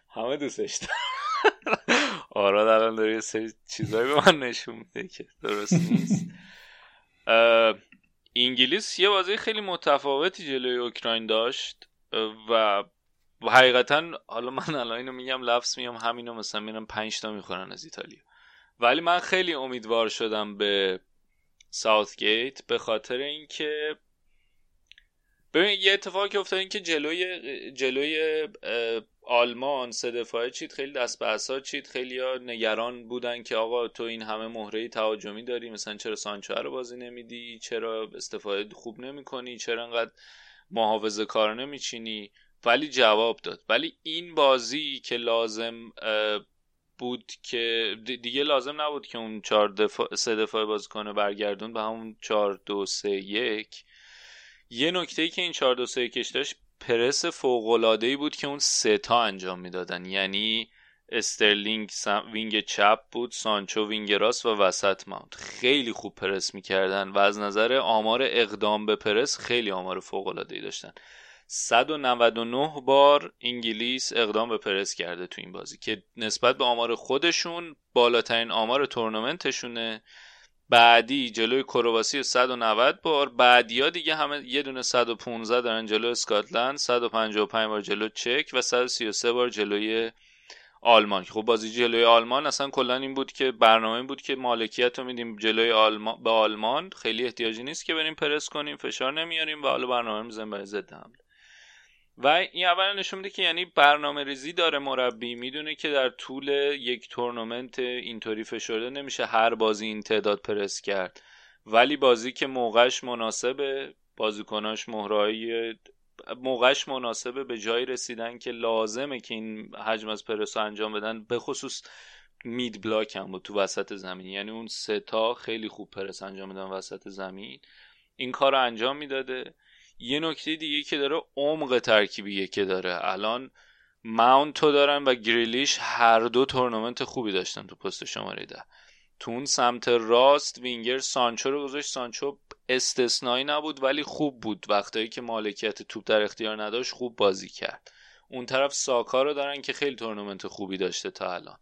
S6: همه دوستش دارن. آراد الان داره یه سری چیزایی به من نشون میده که درست نیست. انگلیس یه بازی خیلی متفاوتی جلوی اوکراین داشت و حقیقتا حالا من الان اینو میگم لفظ میگم همینو مثلا میرم پنج تا می‌خورن از ایتالیا. ولی من خیلی امیدوار شدم به ساوثگیت به خاطر اینکه ببین یه اتفاقی که افتاد این که جلوی جلوی آلمان سه دفاعه چید خیلی دست به چید خیلی ها نگران بودن که آقا تو این همه مهره تهاجمی داری مثلا چرا سانچو رو بازی نمیدی؟ چرا استفاده خوب نمی‌کنی؟ چرا انقدر محافظه کار نمیچینی؟ ولی جواب داد. ولی این بازی که لازم بود که دی- دیگه لازم نبود که اون چهار دفاع سه بازی کنه برگردون به همون چهار دو سه یک. یه نکته ای که این 4 2 3 1 داشت پرس فوق‌العاده‌ای بود که اون سه تا انجام می‌دادن. یعنی استرلینگ wing چپ بود سانچو wing راست و وسط ماونت. خیلی خوب پرس می‌کردن و از نظر آمار اقدام به پرس خیلی آمار فوق‌العاده‌ای داشتن 199 بار انگلیس اقدام به پرس کرده تو این بازی که نسبت به آمار خودشون بالاترین آمار تورنمنتشونه. بعدی جلوی کرواسی 190 بار. بعدیا دیگه همه یه دونه 115 دارن جلوی اسکاتلند 155 بار جلو چک و 133 بار جلوی آلمان. خب بازی جلوی آلمان اصلا کلا این بود که برنامه بود که مالکیت رو میدیم جلوی آلمان به آلمان. خیلی احتیاجی نیست که بریم پرس کنیم فشار نمیاریم و حالا برنامه می‌زنیم برای ضد حمله. و این اولا نشون میده که یعنی برنامه ریزی داره مربی. می‌دونه که در طول یک تورنمنت اینطوری فشرده نمیشه هر بازی این تعداد پرس کرد. ولی بازی که موقعش مناسبه بازیکناش مهرایی موقعش مناسبه به جایی رسیدن که لازمه که این حجم از پرس انجام بدن به خصوص مید بلاک هم بود تو وسط زمین. یعنی اون سه تا خیلی خوب پرس انجام میدن وسط زمین. این کار رو انجام می‌داده. یه نکته دیگه که داره عمق ترکیبیه که داره. الان ماونتو دارن و گریلیش هر دو تورنمنت خوبی داشتن تو پست شماره ده. تو اون سمت راست وینگر سانچو رو گذاشت. سانچو استثنایی نبود ولی خوب بود. وقتایی که مالکیت توپ در اختیار نداشت خوب بازی کرد. اون طرف ساکا رو دارن که خیلی تورنمنت خوبی داشته تا الان.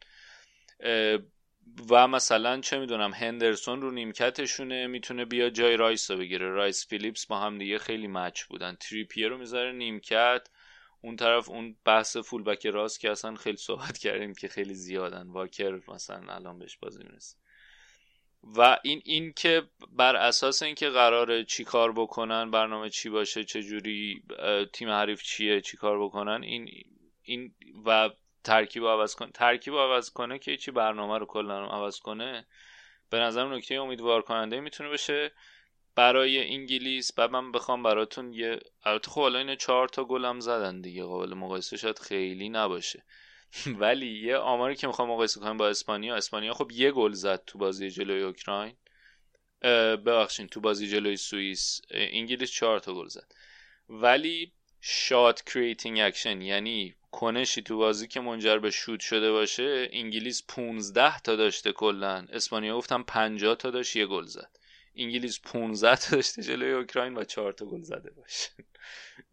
S6: و مثلا چه می‌دونم هندرسون رو نیمکتشونه می‌تونه بیا جای رایس رو بگیره. رایس فیلیپس با هم دیگه خیلی match بودن. تریپیه رو می‌ذاره نیمکت. اون طرف اون بحث فول بک راست که اصلا خیلی صحبت کردیم که خیلی زیادن. واکر مثلا الان بهش بازی می‌رسه. و این این که بر اساس اینکه قراره چی کار بکنن برنامه چی باشه چه جوری تیم حریف چیه چی کار بکنن این این و ترکیب عوض کنه ترکیب عوض کنه که چی برنامه رو کلا عوض کنه به نظر نکته امیدوار کننده می‌تونه بشه. برای انگلیس بعد من بخوام براتون یه البته خب حالا این چهار تا گلم زدن دیگه قابل مقایسه شاید خیلی نباشه. ولی یه آماری که می‌خوام مقایسه کنم با اسپانیا اسپانیا خب یه گل زد تو بازی جلوی اوکراین. ببخشید تو بازی جلوی سوئیس. انگلیس چهار تا گل زد. ولی shot creating action یعنی کنشی تو بازی که منجر به شوت شده باشه انگلیس 15 تا داشته کلا. اسپانیا گفتم 50 تا داشت یه گل زد. انگلیس 15 تا داشته جلوی اوکراین و 4 تا گل زده باشه.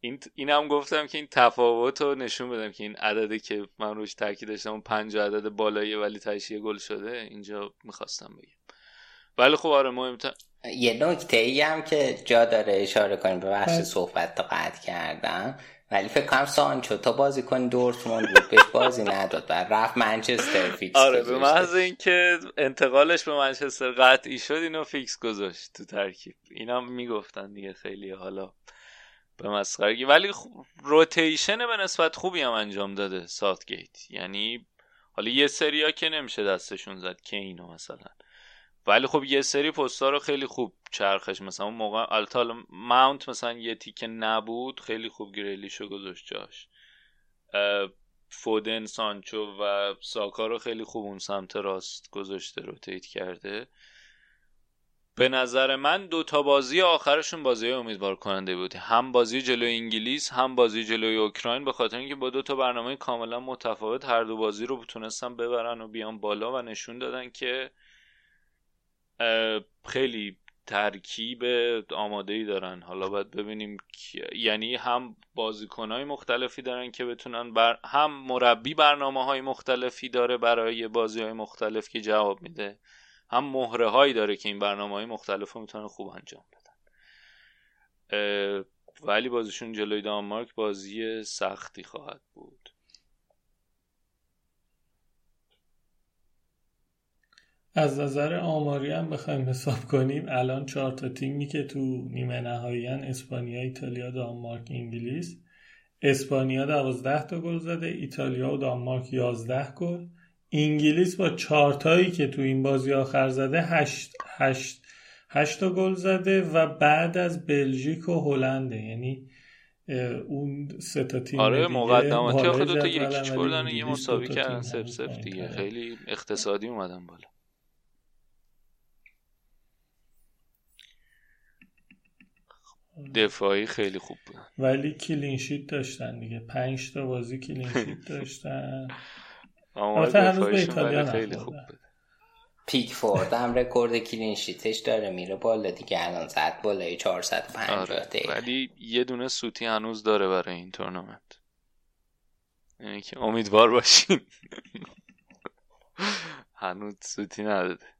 S6: این این هم گفتم که این تفاوت رو نشون بدم که این عددی که من روش تاکید داشتم 5 عدد بالایی ولی تهش گل شده اینجا می‌خواستم بگم. ولی خب آره مهمتر
S5: یه نکته ای هم که جا داره اشاره کنیم به بحث صحبت تا قطع کردم. ولی فکر کنم سانچو تا بازیکن دورتموند بود بهش بازی نداد. و رفت منچستر فیکس
S6: آره به محض اینکه انتقالش به منچستر قطعی شد اینو فیکس گذاشت تو ترکیب. اینا می‌گفتن دیگه خیلی حالا به مسخرگی. ولی روتیشن به نسبت خوبی هم انجام داده ساتگیت یعنی حالا یه سریا که نمیشه دستشون زد که اینو مثلا. ولی خب یه سری پستا رو خیلی خوب چرخش مثلا اون موقع التال ماونت مثلا یه تیکه نبود خیلی خوب گریلیشو گذاشت جاش. فودن سانچو و ساکا رو خیلی خوب اون سمت راست گذاشته روتیت کرده. به نظر من دو تا بازی آخرشون بازی امیدوار کننده بود. هم بازی جلوی انگلیس هم بازی جلوی اوکراین به خاطر اینکه با دو تا برنامه کاملا متفاوت هر دو بازی رو تونستن ببرن و بیان بالا و نشون دادن که خیلی ترکیب آماده ای دارن. حالا باید ببینیم یعنی هم بازیکن مختلفی دارن که بتونن بر... هم مربی برنامه های مختلفی داره برای بازی های مختلف که جواب میده هم مهره هایی داره که این برنامه های مختلف رو می‌تونن خوب انجام بدن. ولی بازیشون جلوی دانمارک بازی سختی خواهد بود.
S7: از نظر آماری هم بخوایم حساب کنیم الان چهار تا تیمی که تو نیمه نهایی اسپانیا ایتالیا دانمارک انگلیس. اسپانیا دوازده تا گل زده ایتالیا و دانمارک یازده گل. انگلیس با چهارتایی که تو این بازی آخر زده هشت, هشت, هشت تا گل زده و بعد از بلژیک و هلنده یعنی اون سه تا تیم
S6: آره مقدماتی. آخه دو تا یک هیچ بردن یه مساوی کردن صفر صفر دیگه. خیلی اقتصادی اومدن بالا. دفاعی خیلی خوب بود.
S7: ولی clean sheet داشتن دیگه. پنج تا بازی clean sheet داشتن.
S6: البته هنوز به ایتالیا خیلی خوب بود.
S5: پیکفورد هم رکورد clean sheet ش داره میره بالا دیگه. الان زد بالای 450 آره.
S6: ولی یه دونه سوتی هنوز داره برای این تورنمنت. یعنی که امیدوار باشین. هنوز سوتی نداده.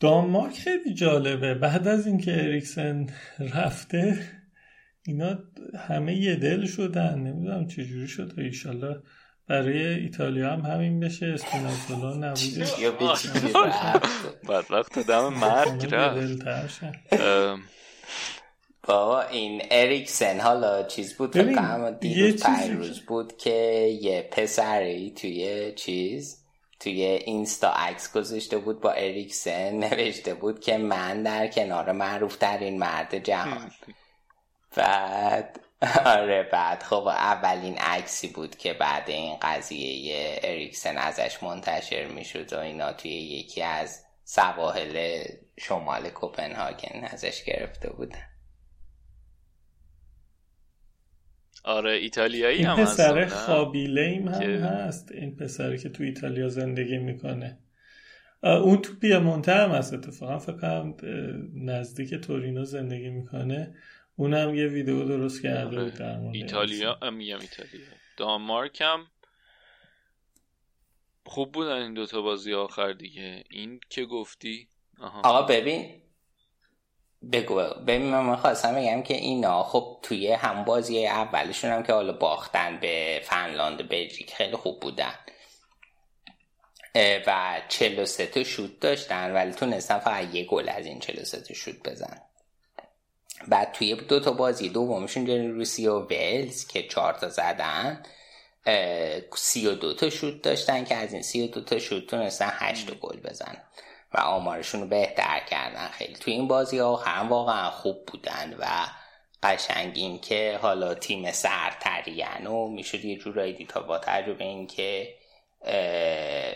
S7: دانمارک خیلی جالبه. بعد از اینکه اریکسن رفته اینا همه یه دل شدن. نمی‌دونم چجوری شد. ایشالله برای ایتالیا هم همین بشه. اسپینازولا
S5: چیزی رفت.
S6: بدبخت دم مرگ رفت.
S5: بابا این اریکسن حالا چیز بود؟ فکر دیروز
S7: چیزی
S5: پیروز بود که یه پسری توی چیز توی اینستا عکس گذاشته بود با اریکسن نوشته بود که من در کنار معروف ترین مرد جهان. بعد آره بعد خب اولین عکسی بود که بعد این قضیه اریکسن ازش منتشر می‌شد و اینا توی یکی از سواحل شمال کوپنهاگن ازش گرفته بودن.
S6: آره ایتالیایی
S7: این
S6: هم هستن
S7: پسر ایم هم
S6: که-
S7: هست این پسری که تو ایتالیا زندگی می‌کنه. اون تو پیامونته هم هست اتفاقا فکر کنم نزدیک تورینو زندگی می‌کنه. اونم یه ویدیو درست کرده بود در مورد
S6: ایتالیا میگم ایتالیا. دانمارک هم خوب بودن این دوتا بازی آخر دیگه. این که گفتی؟ آها.
S5: آقا ببین بگو ببین من خواستم بگم که اینا خب توی هم بازی اولشون هم که حالا باختن به فنلاند و بلژیک خیلی خوب بودن. و 43 تا شوت داشتن ولی تونستن فقط یه گل از این 43 تا شوت بزن بعد توی دو تا بازی دومشون جلوی روسیه و ولز که چهار تا زدن سی و دو تا شوت داشتن که از این سی و دو تا شوت تونستن هشت گل بزنن. و آمارشون رو بهتر کردن. خیلی توی این بازی ها هم واقعا خوب بودن و قشنگ این که حالا تیم سرترین و می‌شد یه جورایی دید تا با تجربه این که اه،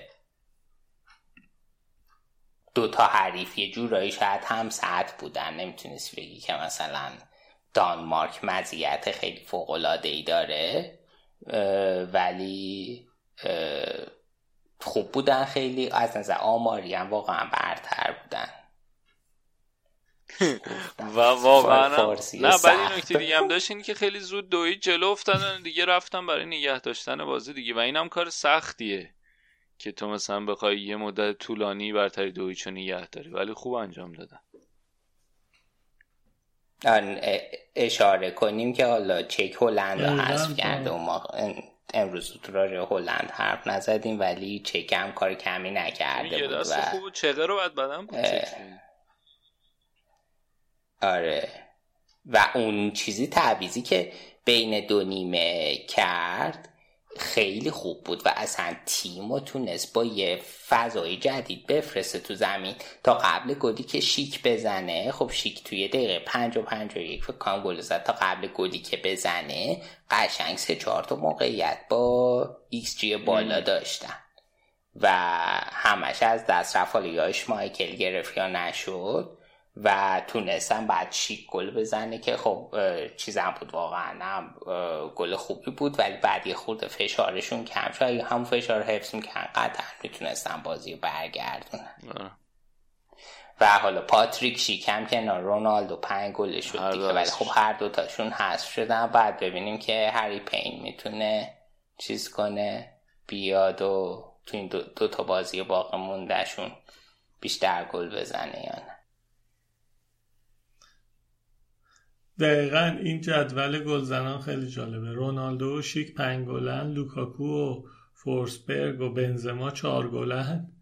S5: دو تا حریف یه جورایی شاید هم ساعت بودن. نمی‌تونست بگی که مثلا دانمارک مزیت خیلی فوق ای داره اه، ولی اه، خوب بودن خیلی از نظر آماری هم واقعا برتر بودن
S6: و واقعا نه. بعد این نکته دیگه هم داشت این که خیلی زود دوی جلو افتادن دیگه رفتن برای نگه داشتن بازی دیگه و این هم کار سختیه که تو مثلا بخوای یه مدت طولانی برتری دوی چون نگه داری ولی خوب انجام دادن
S5: اشاره کنیم که حالا چک هلند رو حذف کرده. و ما امروز تو راجع هلند حرف نزدیم ولی چک هم کار کمی نکرده بود
S6: دست
S5: و
S6: خوب چقه رو بعد کنی.
S5: آره و اون چیزی تعویزی که بین دو نیمه کرد خیلی خوب بود و اصلا تیم و تونست با یه فضای جدید بفرسته تو زمین تا قبل گلی که شیک بزنه. خب شیک توی دقیقه پنج و پنج و یک فکر گل زد تا قبل گلی که بزنه. قشنگ سه چهار تا موقعیت با ایکس جی بالا داشتن. و همش از دست رفت حالا یا اشمایکل گرفت یا نشد. و تونستن بعد شیک گل بزنه که خب چیزم بود واقعا. هم گل خوبی بود ولی بعد یه خورده فشارشون کم شد. اگه همون فشار حفظ میکن قطعا می‌تونستن بازی رو برگردونن. و حالا پاتریک شیکم کنار رونالدو پنج گل شد دیگه. ولی خب هر دوتاشون حذف شدن. بعد ببینیم که هری پین می‌تونه چیز کنه بیاد و تو این دو, دو تا بازی باقی موندهشون بیشتر گل بزنه یا نه.
S7: دقیقا این جدول گلزنان خیلی جالبه. رونالدو و شیک پنج گلن لوکاکو و فورسبرگ و بنزما چهار گلن.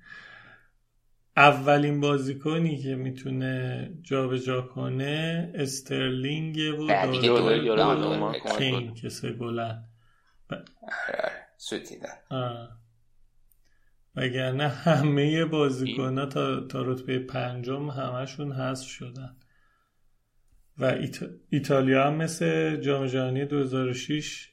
S7: اولین بازیکنی که می‌تونه جابجا کنه استرلینگ و
S6: کمک
S7: کین. که سه گلن. وگرنه همه بازیکن ها تا, تا رتبه پنجم همشون حذف شدن. و ایت... ایتالیا هم مثل جام جهانی 2006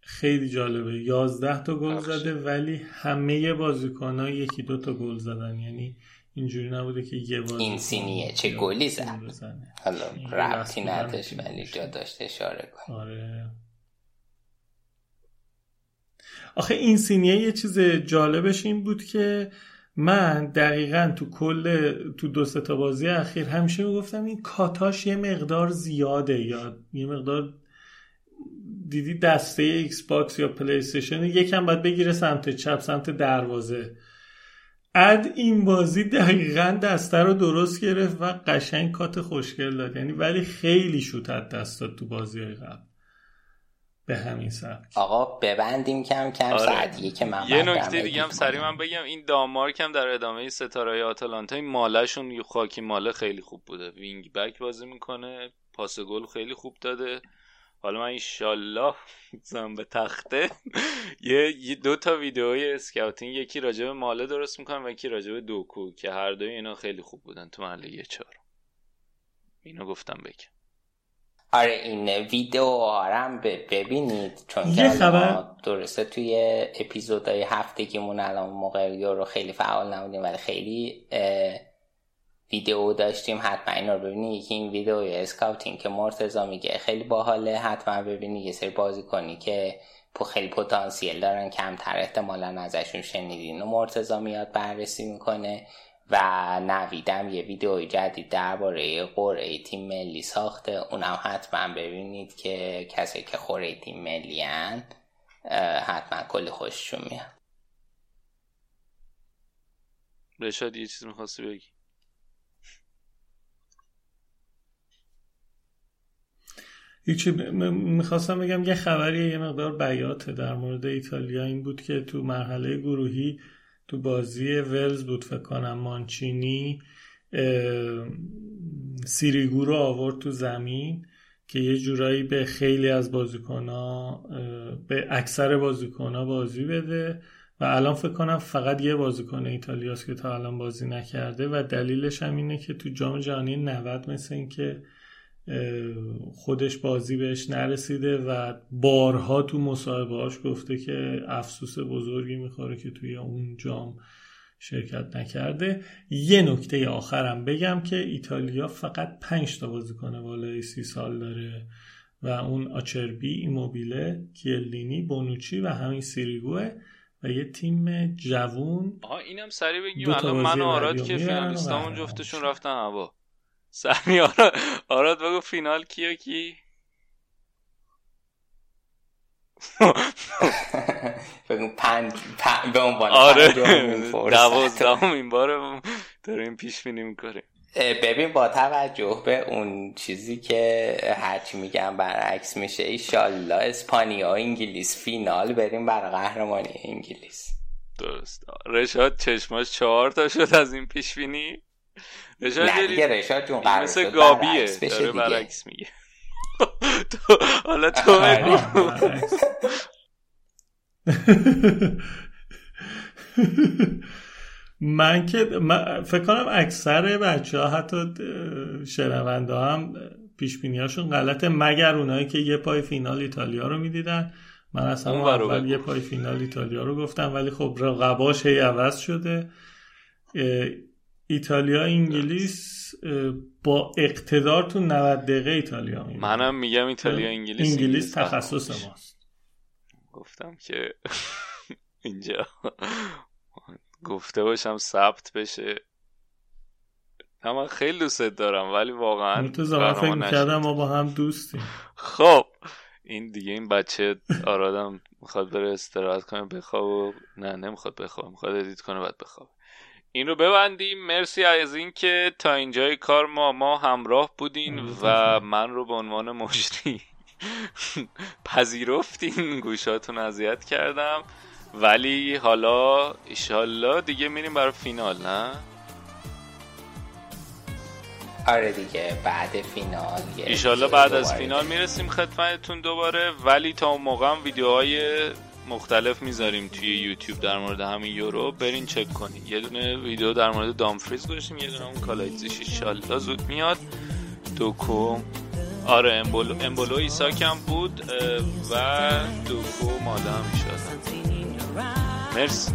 S7: خیلی جالبه 11 تا گل. زده ولی همه بازیکن ها یکی دو تا گل زدن یعنی اینجوری نبوده که یه بازیکن
S5: این سینیه چه گلی
S7: گل
S5: زد. حالا ربطی نداشت ولی. جا داشت اشاره کن
S7: آره آخه این سینیه یه چیز جالبش این بود که من دقیقا تو کل تو دو تا بازی اخیر همیشه می‌گفتم این کاتاش یه مقدار زیاده یا یه مقدار دیدی دسته Xbox یا PlayStation یکم باید بگیره سمت چپ سمت دروازه. اد این بازی دقیقا دسته رو درست گرفت و قشنگ کات خوشگل داد. یعنی ولی خیلی شوت از دست داد تو بازی قبل. به همین سبک.
S5: آقا ببندیم کم کم
S6: آره.
S5: ساعت که من
S6: یه نکته دیگه هم. سریع من بگم این دانمارک هم در ادامه ستاره آتالانتا این مالشون یواکیم ماله خیلی خوب بوده. wing back بازی می‌کنه پاس گل خیلی خوب داده. حالا من انشالله بزنم به تخته. یه دو تا ویدئوی scouting یکی راجع به ماله درست می‌کنم و یکی راجع به دوکو که هر دوی اینا خیلی خوب بودن تو مرحله یه چهارم. اینو گفتم بگم.
S5: آره این ویدیو ها رو هم ب- ببینید چون که
S7: خبر-
S5: ما درسته توی اپیزودهای هفتگیمون الان موقع رو خیلی فعال نبودیم ولی خیلی ویدیو داشتیم حتما اینا رو ببینید. یکی این ویدیو scouting که مرتضا میگه خیلی باحاله حتما ببینید یه سری بازیکنی که پو خیلی پتانسیل دارن کمتر احتمالا ازشون شنیدین. و مرتضا میاد بررسی می‌کنه. و نویدم یه ویدیوی جدید درباره قرعه تیم ملی ساخته اونم حتما ببینید که کسی که قرعه تیم ملی هن حتما کلی خوششون میاد.
S6: رشاد یه چیز می‌خواستی بگی؟
S7: هیچی می‌خواستم بگم یه خبری یه مقدار بیاته در مورد ایتالیا این بود که تو مرحله گروهی تو بازی ولز بود فکر کنم مانچینی سیریگو رو آورد تو زمین که یه جورایی به خیلی از بازیکنها به اکثر بازیکنها بازی بده و الان فکر کنم فقط یه بازیکن ایتالیاست که تا الان بازی نکرده و دلیلش هم اینه که تو جام جهانی 90 مثل این که خودش بازی بهش نرسیده و بارها تو مصاحبهاش گفته که افسوس بزرگی می‌خوره که توی اون جام شرکت نکرده. یه نکته آخرم بگم که ایتالیا فقط پنج تا بازیکن بالای سی سال داره و اون آچربی ایموبیله کیلینی بونوچی و همین سیریگوه و یه تیم جوون.
S6: آها اینم سریع بگیم. الان من و آراد که فینالیستامون جفتشون. رفتن هوا. سمی آراد بگو فینال کیو کی؟
S5: بگو پنج به عنوان
S6: آره. دوازدهم این بار داریم پیش بینی می‌کنیم.
S5: ببین با توجه به اون چیزی که هرچی میگم برعکس میشه ایشالله اسپانیا و انگلیس فینال بریم برای قهرمانی انگلیس.
S6: درست. رشاد چشماش چهار تا شد از این پیش بینی. رشاد
S5: نه
S6: یه
S5: دیگه
S6: ری-
S5: رشاد جون قرار
S6: مثل گابیه داره. برعکس میگه تو حالا تو بگو.
S7: من که من فکر کنم اکثر بچه ها حتی شنونده هم پیش بینیاشون غلطه مگر اونایی که یه پای فینال ایتالیا رو می‌دیدن من اصلا اول. یه پای فینال ایتالیا رو گفتم ولی خب رقباش هی عوض شده ایتالیا انگلیس با اقتدار تو 90 دقیقه ایتالیا.
S6: منم میگم ایتالیا انگلیس
S7: انگلیس تخصص. ماست
S6: گفتم که اینجا گفته باشم ثبت بشه نه من خیلی دوست دارم ولی واقعا
S7: مرتضی من فکر. می‌کردم ما با هم دوستیم
S6: خب این دیگه این بچه آرادم می‌خواد بره استراحت کنه بخواب و نه نمی‌خواد بخواب می‌خواد ادیت کنه بعد بخواب این رو ببندیم. مرسی از این که تا اینجای کار ما ما همراه بودین و من رو به عنوان مجری پذیرفتین. گوشاتون اذیت کردم. ولی حالا ایشالله دیگه میریم برای فینال نه؟
S5: آره دیگه بعد فینال یه
S6: ایشالله بعد از فینال می‌رسیم خدمتتون دوباره. ولی تا اون موقع هم ویدیوهای مختلف می‌ذاریم توی یوتیوب در مورد همین یورو. برین چک کنین. یه دونه ویدیو در مورد دامفریز گذاشتیم. یه دونه اون کالایدزیچ ایشالله زود میاد. دوکو. آره امبولو, امبولو ایساک بود و دوکو ماله هم مرسی.